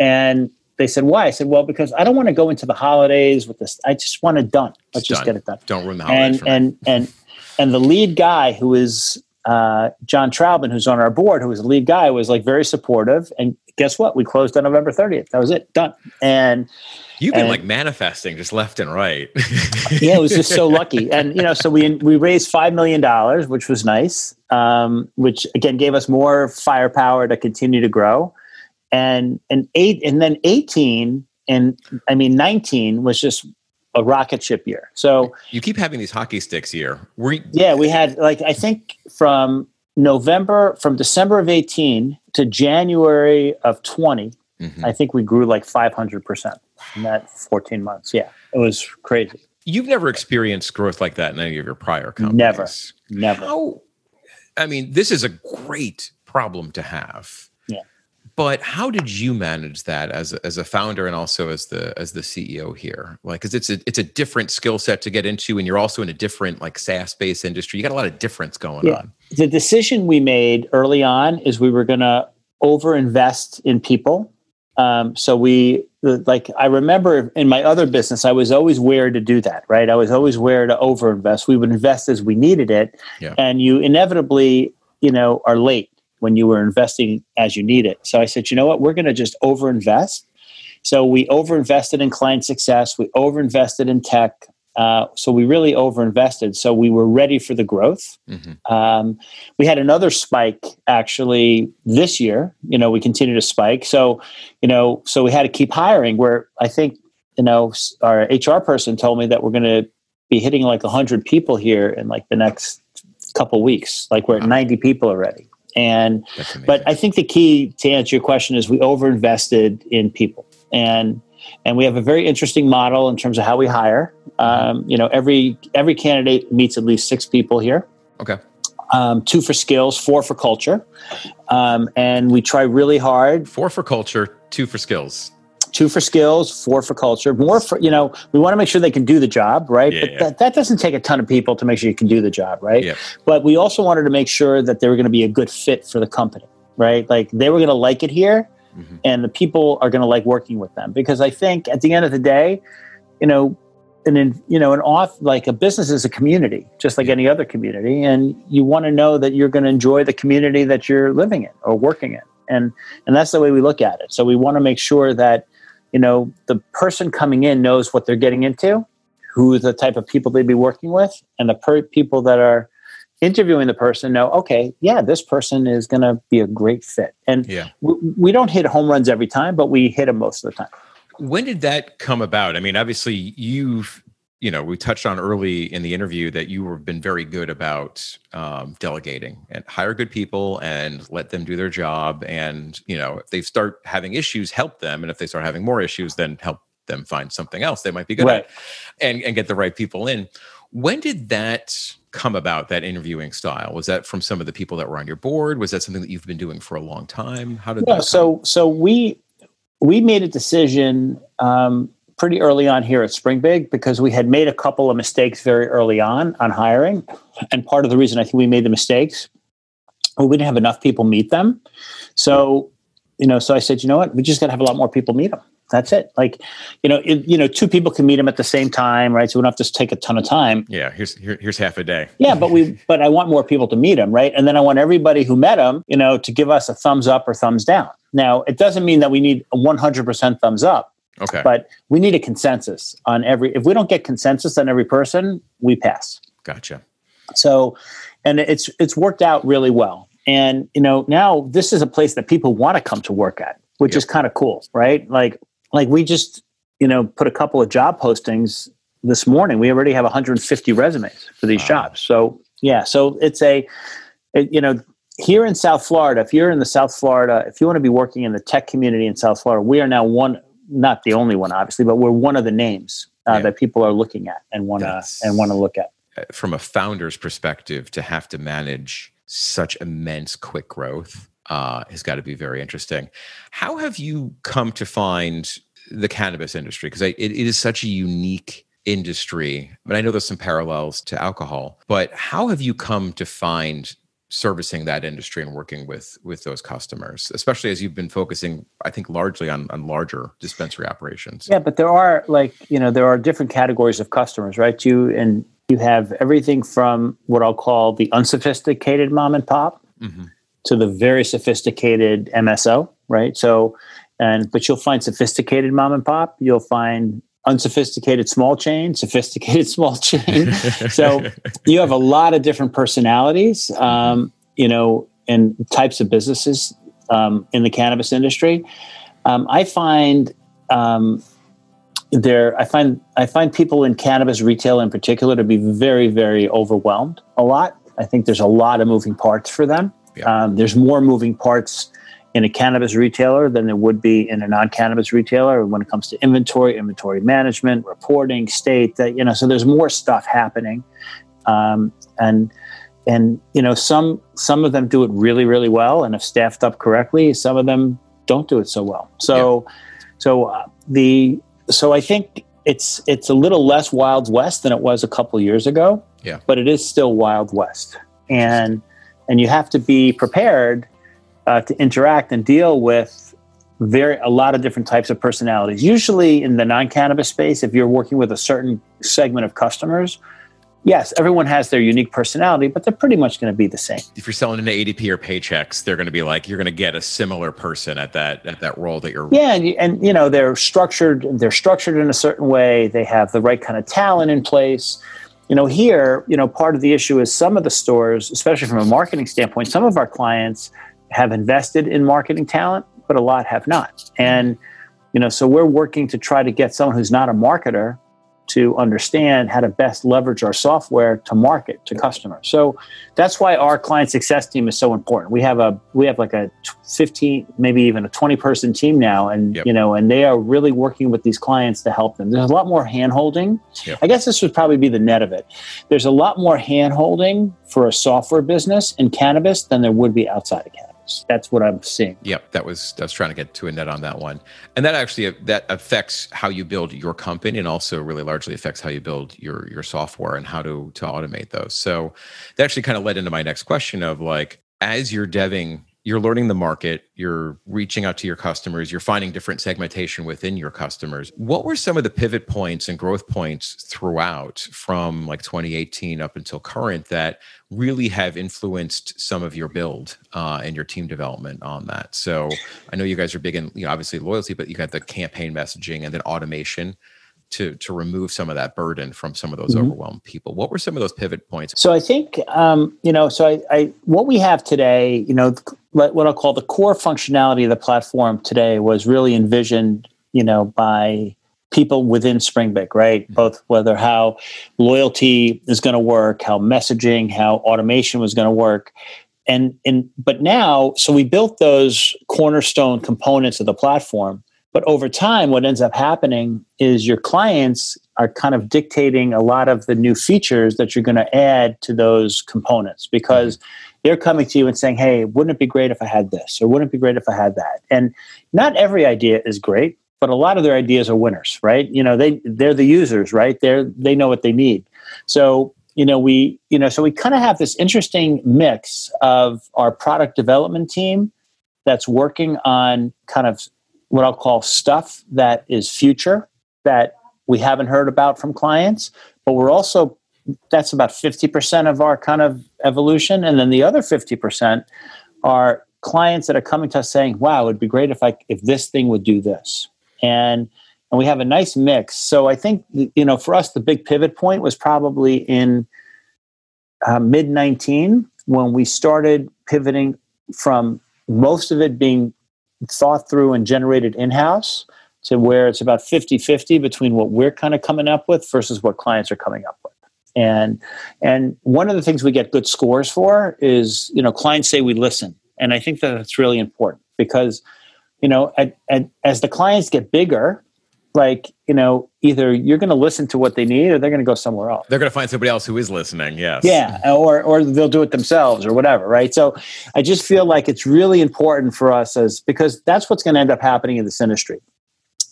And they said, why? I said, well, because I don't want to go into the holidays with this. I just want it done. Let's it's just done. get it done. Don't ruin the holidays. And and and and the lead guy who is uh, John Traubman, who's on our board, who was the lead guy, was like very supportive. And guess what? We closed on November 30th. That was it. Done. And you've been and, like manifesting just left and right. yeah, it was just so lucky. And you know, so we we raised five million dollars, which was nice. Um, which again gave us more firepower to continue to grow and and eight and then 18 and i mean 19 was just a rocket ship year. So you keep having these hockey sticks here we yeah we had like i think from november from december of 18 to january of 20 mm-hmm. i think we grew like 500% in that 14 months. Yeah it was crazy. You've never experienced growth like that in any of your prior companies. Never. Never. How, i mean this is a great problem to have but how did you manage that as a, as a founder and also as the as the CEO here? Like, because it's a it's a different skill set to get into, and you're also in a different like SaaS based industry. You got a lot of difference going yeah. on. The decision we made early on is we were going to over invest in people. Um, so we like I remember in my other business, I was always where to do that. Right, I was always where to over invest. We would invest as we needed it, yeah. and you inevitably you know are late when you were investing as you need it. So I said, you know what, we're going to just overinvest. So we overinvested in client success, we overinvested in tech. Uh, so we really overinvested. So we were ready for the growth. Mm-hmm. Um, we had another spike actually this year. You know, we continue to spike. So, you know, so we had to keep hiring. Where I think, you know, our HR person told me that we're going to be hitting like 100 people here in like the next couple weeks. Like we're at 90 people already. And but I think the key to answer your question is we overinvested in people, and and we have a very interesting model in terms of how we hire. Um, you know, every every candidate meets at least six people here. Okay. Um, two for skills, four for culture, um, and we try really hard. Four for culture, two for skills two for skills, four for culture, more for, you know, we want to make sure they can do the job, right? Yeah, but yeah. That, that doesn't take a ton of people to make sure you can do the job, right? Yeah. But we also wanted to make sure that they were going to be a good fit for the company, right? Like they were going to like it here mm-hmm. and the people are going to like working with them. Because I think at the end of the day, you know, and in you know an off like a business is a community just like any other community and you want to know that you're going to enjoy the community that you're living in or working in and and that's the way we look at it so we want to make sure that you know the person coming in knows what they're getting into who the type of people they'd be working with and the per- people that are interviewing the person know okay yeah this person is going to be a great fit. And yeah. we, we don't hit home runs every time but we hit them most of the time. When did that come about? I mean obviously you've you know, we touched on early in the interview that you have been very good about um, delegating and hire good people and let them do their job. And, you know, if they start having issues, help them. And if they start having more issues, then help them find something else they might be good right. at and, and get the right people in. When did that come about, that interviewing style? Was that from some of the people that were on your board? Was that something that you've been doing for a long time? How did that so so we we made a decision um, pretty early on here at Springbig because we had made a couple of mistakes very early on on hiring. And part of the reason I think we made the mistakes, well, we didn't have enough people meet them. So, you know, so I said, you know what, we just got to have a lot more people meet them. That's it. Like, you know, it, you know, two people can meet them at the same time, right? So we don't have to take a ton of time. Yeah, here's here, here's half a day. yeah, but we, but I want more people to meet him, right? And then I want everybody who met him, you know, to give us a thumbs up or thumbs down. Now, it doesn't mean that we need a 100% thumbs up, Okay, but we need a consensus on every. If we don't get consensus on every person, we pass. gotcha. So, and it's it's worked out really well. And you know, now this is a place that people want to come to work at, which Yep. is kind of cool, right? Like, like we just you know put a couple of job postings this morning. We already have 150 resumes for these Wow. jobs. So yeah, so it's a it, you know here in South Florida, if you're in the South Florida, if you want to be working in the tech community in South Florida, we are now one, not the only one, obviously, but we're one of the names uh, Yeah. that people are looking at and want to and want to look at. Uh, From a founder's perspective, to have to manage such immense quick growth uh, has got to be very interesting. How have you come to find the cannabis industry? Because it, it is such a unique industry. But I know there's some parallels to alcohol. But how have you come to find servicing that industry and working with with those customers, especially as you've been focusing, I think, largely on on larger dispensary operations? Yeah, but there are like you know there are different categories of customers, right? You and you have everything from what I'll call the unsophisticated mom and pop Mhm. to the very sophisticated MSO, right? So, and but you'll find sophisticated mom and pop. You'll find unsophisticated small chain, sophisticated small chain. so you have a lot of different personalities, um, you know, and types of businesses um, in the cannabis industry. Um, I find um, there, I find I find people in cannabis retail in particular to be very, very overwhelmed. A lot. I think there's a lot of moving parts for them. Yeah. Um, there's more moving parts in a cannabis retailer than there would be in a non-cannabis retailer when it comes to inventory, inventory management, reporting, state. That you know, so there's more stuff happening, um, and and you know, some some of them do it really, really well, and if staffed up correctly, some of them don't do it so well. So, so uh, the so I think it's it's a little less Wild West than it was a couple years ago. Yeah. but it is still Wild West, and and you have to be prepared uh, to interact and deal with very a lot of different types of personalities. Usually in the non-cannabis space, if you're working with a certain segment of customers, yes, everyone has their unique personality, but they're pretty much going to be the same. if you're selling into ADP or Paychex, they're going to be like you're going to get a similar person at that at that role that you're. Yeah, and, you- and you know they're structured. They're structured in a certain way. They have the right kind of talent in place. You know, here, you know, part of the issue is some of the stores, especially from a marketing standpoint, some of our clients have invested in marketing talent, but a lot have not. And you know, so we're working to try to get someone who's not a marketer to understand how to best leverage our software to market to customers. So that's why our client success team is so important. We have a we have like a 15 maybe even a 20 person team now and Yep. you know and they are really working with these clients to help them. There's a lot more hand holding. Yep. I guess this would probably be the net of it. There's a lot more hand holding for a software business in cannabis than there would be outside of cannabis. That's what I'm seeing. Yep, that was I was trying to get to a net on that one, and that actually that affects how you build your company, and also really largely affects how you build your your software and how to to automate those. So that actually kind of led into my next question of like as you're deving you're learning the market, you're reaching out to your customers, you're finding different segmentation within your customers. What were some of the pivot points and growth points throughout from like 2018 up until current that really have influenced some of your build uh, and your team development on that? So I know you guys are big in, you know, obviously loyalty, but you got the campaign messaging and then automation to to remove some of that burden from some of those Mhm. overwhelmed people. What were some of those pivot points? So I think um, you know. So I, I what we have today, you know, what I'll call the core functionality of the platform today was really envisioned, you know, by people within Springbig, right? Mm-hmm. Both whether how loyalty is going to work, how messaging, how automation was going to work, and and but now, so we built those cornerstone components of the platform. But over time, what ends up happening is your clients are kind of dictating a lot of the new features that you're going to add to those components because mm-hmm. They're coming to you and saying, "Hey, wouldn't it be great if I had this, or wouldn't it be great if I had that?" And not every idea is great, but a lot of their ideas are winners, right? You know, they they're the users, right? They're they know what they need. So you know, we you know, so we kind of have this interesting mix of our product development team that's working on kind of what I'll call stuff that is future that we haven't heard about from clients, but we're also that's about 50% of our kind of evolution and then the other 50% are clients that are coming to us saying, "Wow, it'd be great if I if this thing would do this." And and we have a nice mix. So I think you know, for us, the big pivot point was probably in uh, mid 19 when we started pivoting from most of it being thought through and generated in house to where it's about 50 50 between what we're kind of coming up with versus what clients are coming up with. And and one of the things we get good scores for is you know clients say we listen, and I think that that's really important because you know at, at, as the clients get bigger, like you know either you're going to listen to what they need or they're going to go somewhere else. They're going to find somebody else who is listening yes. Yeah or or they'll do it themselves or whatever right? So i just feel like it's really important for us as because that's what's going to end up happening in this industry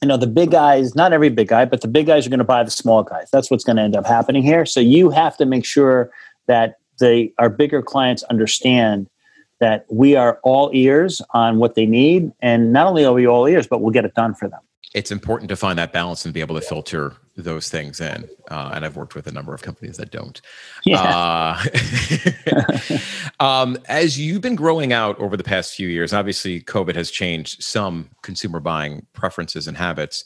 you know the big guys not every big guy but the big guys are going to buy the small guys. That's what's going to end up happening here. So you have to make sure that they our bigger clients understand that we are all ears on what they need. And not only are we all ears but we'll get it done for them it's important to find that balance and be able to filter those things in. Uh, and I've worked with a number of companies that don't. Yeah. Uh, um, as you've been growing out over the past few years, obviously COVID has changed some consumer buying preferences and habits.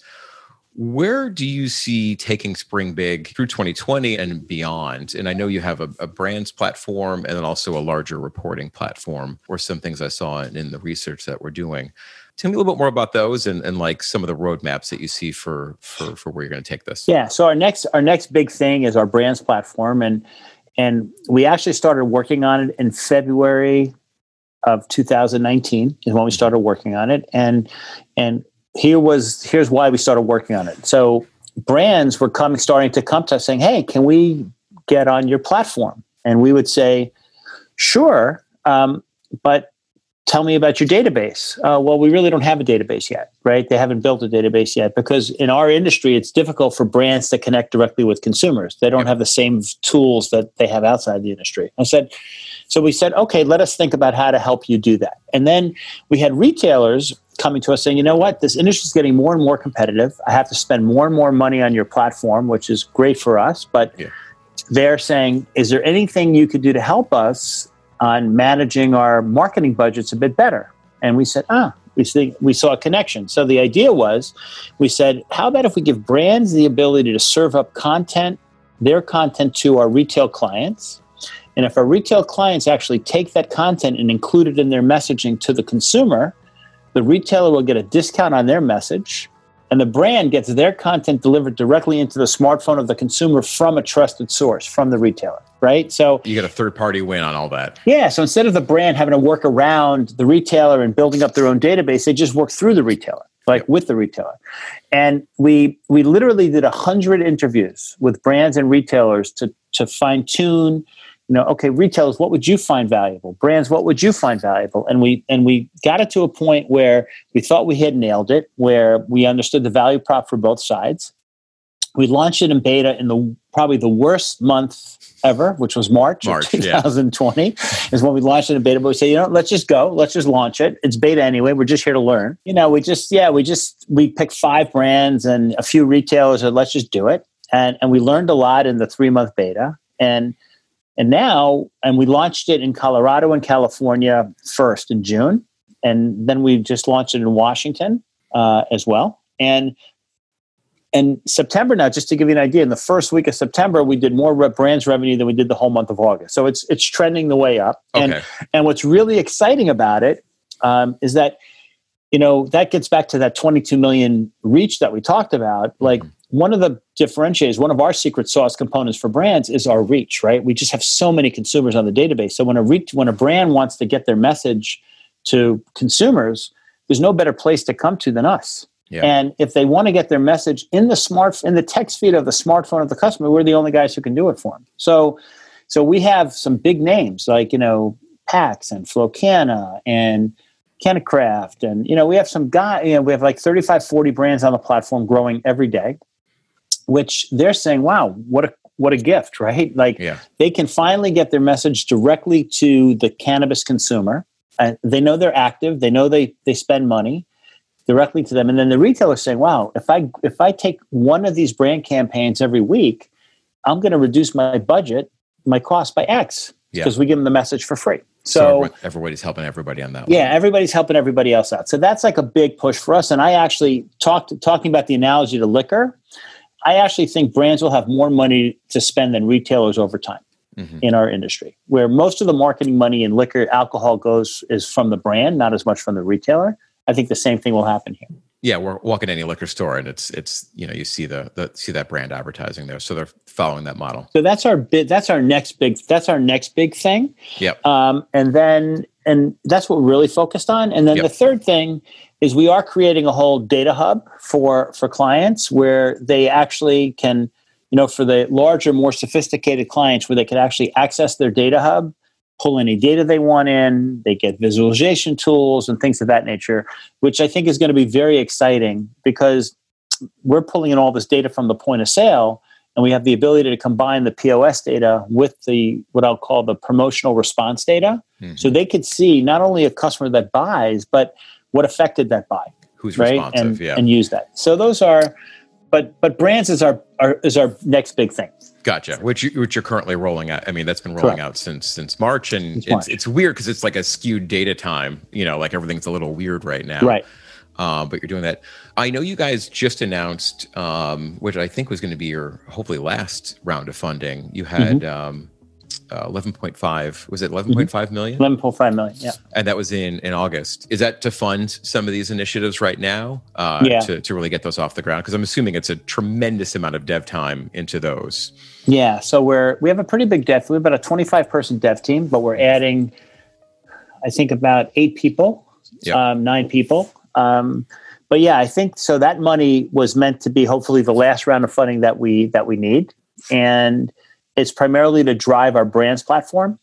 Where do you see taking Springbig through 2020 and beyond? And I know you have a, a, brands platform and then also a larger reporting platform, or some things I saw in, in the research that we're doing. Tell me a little bit more about those and, and like some of the roadmaps that you see for for for where you're going to take this. Yeah. So our next our next big thing is our brands platform, and and we actually started working on it in February of 2019 is when we started working on it, and and here was here's why we started working on it. So brands were coming starting to come to us saying, "Hey, can we get on your platform?" And we would say, "Sure." Um, but tell me about your database. Uh, well, we really don't have a database yet, right? They haven't built a database yet because in our industry, it's difficult for brands to connect directly with consumers. They don't have the same tools that they have outside the industry. I said, so we said, okay, let us think about how to help you do that. And then we had retailers coming to us saying, you know what, this industry is getting more and more competitive. I have to spend more and more money on your platform, which is great for us, but. Yeah. They're saying, is there anything you could do to help us on managing our marketing budgets a bit better. And we said, ah, we, see, we saw a connection. So the idea was we said, how about if we give brands the ability to serve up content, their content to our retail clients? And if our retail clients actually take that content and include it in their messaging to the consumer, the retailer will get a discount on their message and the brand gets their content delivered directly into the smartphone of the consumer from a trusted source from the retailer right? So you get a third party win on all that. Yeah so instead of the brand having to work around the retailer and building up their own database they just work through the retailer like with the retailer. And we we literally did a 100 interviews with brands and retailers to to fine tune you know okay retailers what would you find valuable? Brands what would you find valuable? And we and we got it to a point where we thought we had nailed it where we understood the value prop for both sides. We launched it in beta in the probably the worst month ever which was march, march 2020 yeah. is when we launched it in beta. But we say you know let's just go. Let's just launch it. It's beta anyway. We're just here to learn. You know we just yeah we just we picked five brands and a few retailers and let's just do it. And and we learned a lot in the three month beta. And and now, and we launched it in Colorado and California first in June, and then we just launched it in Washington uh, as well. And and September now, just to give you an idea, in the first week of September, we did more brands revenue than we did the whole month of August. So it's it's trending the way up. Okay. And and what's really exciting about it um, is that you know that gets back to that 22 million reach that we talked about. Like mm-hmm one of the differentiators, one of our secret sauce components for brands is our reach, right? We just have so many consumers on the database. So when a re- when a brand wants to get their message to consumers, there's no better place to come to than us. Yeah. And if they want to get their message in the smart in the text feed of the smartphone of the customer, we're the only guys who can do it for them. So so we have some big names like, you know, Pax and Flowkana and CannaCraft and you know, we have some guy, you know, we have like 35 40 brands on the platform growing every day which they're saying, wow, what a what a gift, right? Like yeah. they can finally get their message directly to the cannabis consumer. Uh, they know they're active. They know they they spend money. Directly to them. And then the retailer saying, wow, if I if I take one of these brand campaigns every week, I'm going to reduce my budget, my cost by X because yeah. we give them the message for free. So, so, everybody's helping everybody on that. Yeah, everybody's helping everybody else out. So that's like a big push for us. And I actually talked talking about the analogy to liquor. I actually think brands will have more money to spend than retailers over time mm-hmm. in our industry, where most of the marketing money in liquor, alcohol goes is from the brand, not as much from the retailer. I think the same thing will happen here. Yeah, we're walking any liquor store, and it's it's you know you see the, the see that brand advertising there, so they're following that model. So that's our bit. That's our next big. That's our next big thing. Yep. Um, and then and that's what we're really focused on. And then yep. the third thing is we are creating a whole data hub for for clients where they actually can you know for the larger more sophisticated clients where they can actually access their data hub pull any data they want in they get visualization tools and things of that nature which i think is going to be very exciting because we're pulling in all this data from the point of sale and we have the ability to combine the pos data with the what i'll call the promotional response data mm-hmm. so they could see not only a customer that buys but what affected that buy who's right responsive, and, yeah. and use that so those are but but brands is our, our is our next big thing Gotcha. Which you, which you're currently rolling out. I mean, that's been rolling Correct. out since since March, and since it's March. it's weird because it's like a skewed data time. You know, like everything's a little weird right now. Right. Um, but you're doing that. I know you guys just announced, um, which I think was going to be your hopefully last round of funding. You had mm-hmm. um, uh, 11.5 was it 11.5 mm-hmm. million? 11.5 million yeah. And that was in in august. Is that to fund some of these initiatives right now uh, yeah. to, to really get those off the ground? Because i'm assuming it's a tremendous amount of dev time into those. Yeah so we're we have a pretty big dev we have about a 25 person dev team but we're adding i think about eight people yep. um, nine people. Um, but yeah i think so that money was meant to be hopefully the last round of funding that we that we need. And it's primarily to drive our brands platform,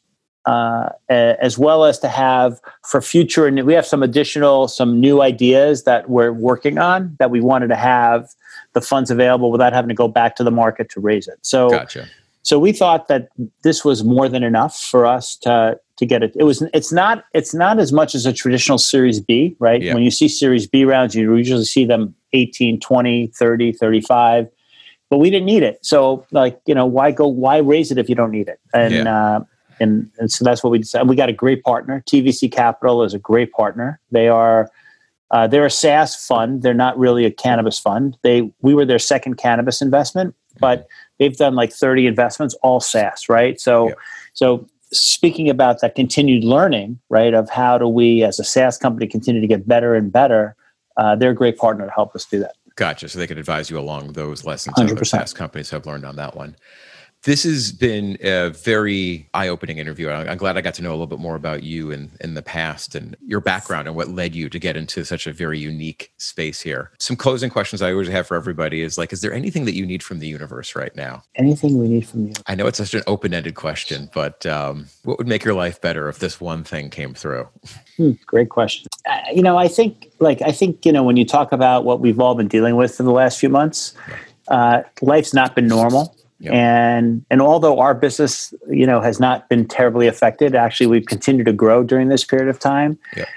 uh, as well as to have for future. And we have some additional, some new ideas that we're working on that we wanted to have the funds available without having to go back to the market to raise it. So, gotcha. so we thought that this was more than enough for us to to get it. It was. It's not. It's not as much as a traditional Series B, right? Yeah. When you see Series B rounds, you usually see them 18, 20, 30, 35 but we didn't need it. So like, you know, why go, why raise it if you don't need it? And, yeah. uh, and, and so that's what we decided. We got a great partner. TVC Capital is a great partner. They are, uh, they're a SaaS fund. They're not really a cannabis fund. They, we were their second cannabis investment, but they've done like 30 investments, all SaaS, right? So, so speaking about that continued learning, right, of how do we as a SaaS company continue to get better and better, uh, they're a great partner to help us do that. Gotcha. So they could advise you along those lessons 100%. other SaaS companies have learned on that one. This has been a very eye-opening interview. I'm glad I got to know a little bit more about you in, in the past and your background and what led you to get into such a very unique space here. Some closing questions I always have for everybody is like, is there anything that you need from the universe right now? Anything we need from you? I know it's such an open-ended question, but um, what would make your life better if this one thing came through? Hmm, great question. Uh, you know, I think, like, I think you know, when you talk about what we've all been dealing with in the last few months, uh, life's not been normal Yep. And and although our business, you know, has not been terribly affected, actually we've continued to grow during this period of time. Yep.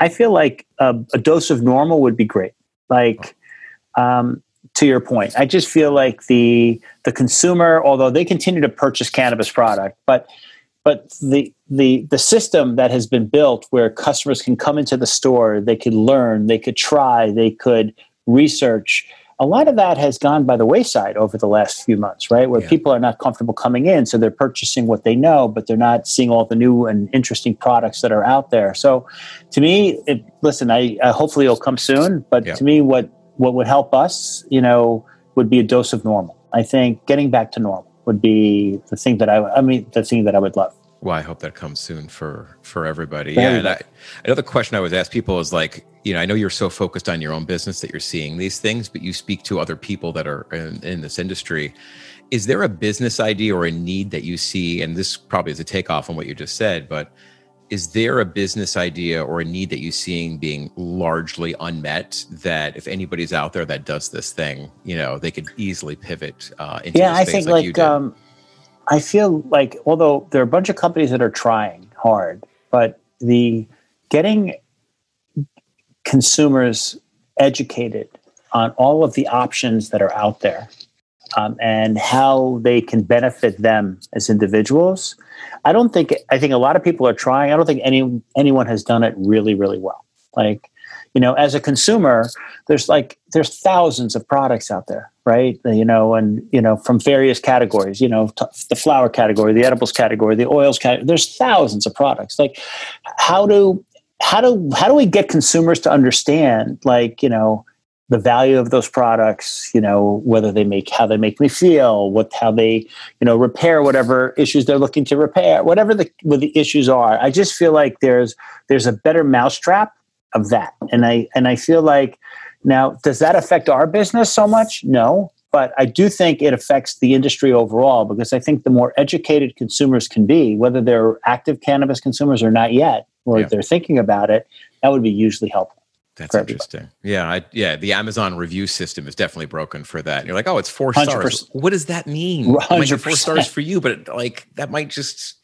I feel like a, a, dose of normal would be great. Like um, to your point, I just feel like the the consumer, although they continue to purchase cannabis product, but but the the the system that has been built where customers can come into the store, they could learn, they could try, they could research a lot of that has gone by the wayside over the last few months, right? Where yeah. people are not comfortable coming in, so they're purchasing what they know, but they're not seeing all the new and interesting products that are out there. So, to me, it, listen, I, I hopefully it'll come soon, but yeah. to me, what what would help us, you know, would be a dose of normal. I think getting back to normal would be the thing that I, I mean, the thing that I would love. Well, I hope that comes soon for for everybody. yeah, and I, another question I always ask people is like, you know, I know you're so focused on your own business that you're seeing these things, but you speak to other people that are in, in this industry. Is there a business idea or a need that you see? And this probably is a takeoff on what you just said, but is there a business idea or a need that you're seeing being largely unmet that if anybody's out there that does this thing, you know, they could easily pivot uh, into yeah, I think like, like um, I feel like although there are a bunch of companies that are trying hard, but the getting consumers educated on all of the options that are out there um, and how they can benefit them as individuals. I don't think I think a lot of people are trying. I don't think any anyone has done it really, really well. Like, you know, as a consumer, there's like there's thousands of products out there, right? You know, and you know from various categories. You know, t- the flour category, the edibles category, the oils category. There's thousands of products. Like, how do how do how do we get consumers to understand like you know the value of those products you know whether they make how they make me feel what how they you know repair whatever issues they're looking to repair whatever the what the issues are? I just feel like there's there's a better mousetrap of that. And i and i feel like now does that affect our business so much? No. But i do think it affects the industry overall because i think the more educated consumers can be whether they're active cannabis consumers or not yet or yeah. they're thinking about it that would be hugely helpful that's interesting. Yeah, I, yeah. The Amazon review system is definitely broken for that. You're like, oh, it's 4 stars. What does that mean? Might four stars for you, but like that might just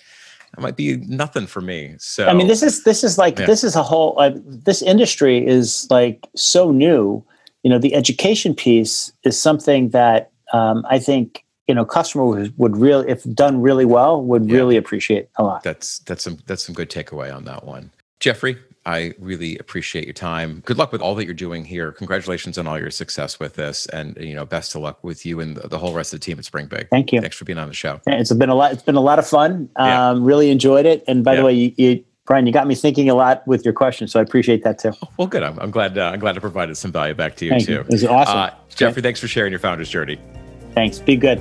that might be nothing for me. So I mean, this is this is like yeah. this is a whole. Uh, this industry is like so new. You know, the education piece is something that um, I think you know customers would really, if done really well, would yeah. really appreciate a lot. That's that's some that's some good takeaway on that one. Jeffrey, I really appreciate your time. Good luck with all that you're doing here. Congratulations on all your success with this, and you know, best of luck with you and the whole rest of the team at Springbig. Thank you. Thanks for being on the show. It's been a lot. It's been a lot of fun. Yeah. Um, really enjoyed it. And by yeah. the way, you, you, Brian, you got me thinking a lot with your question, so I appreciate that too. Oh, well, good. I'm, I'm glad. Uh, I'm glad to provide some value back to you Thank too. You. It was awesome, uh, Jeffrey. Thanks for sharing your founder's journey. Thanks. Be good.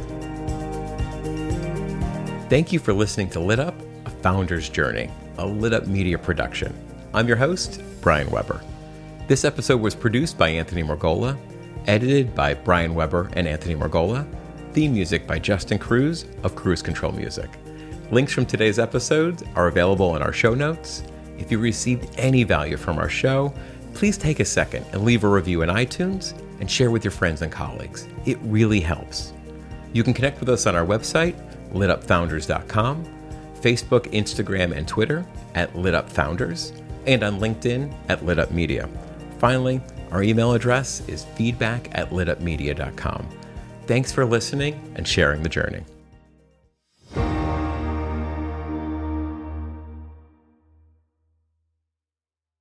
Thank you for listening to Lit Up, a founder's journey, a Lit Up media production. I'm your host, Brian Weber. This episode was produced by Anthony Morgola, edited by Brian Weber and Anthony Morgola, theme music by Justin Cruz of Cruise Control Music. Links from today's episodes are available in our show notes. If you received any value from our show, please take a second and leave a review in iTunes and share with your friends and colleagues. It really helps. You can connect with us on our website, litupfounders.com, Facebook, Instagram, and Twitter at litupfounders and on LinkedIn at litupmedia. Finally, our email address is feedback at litupmedia.com. Thanks for listening and sharing the journey.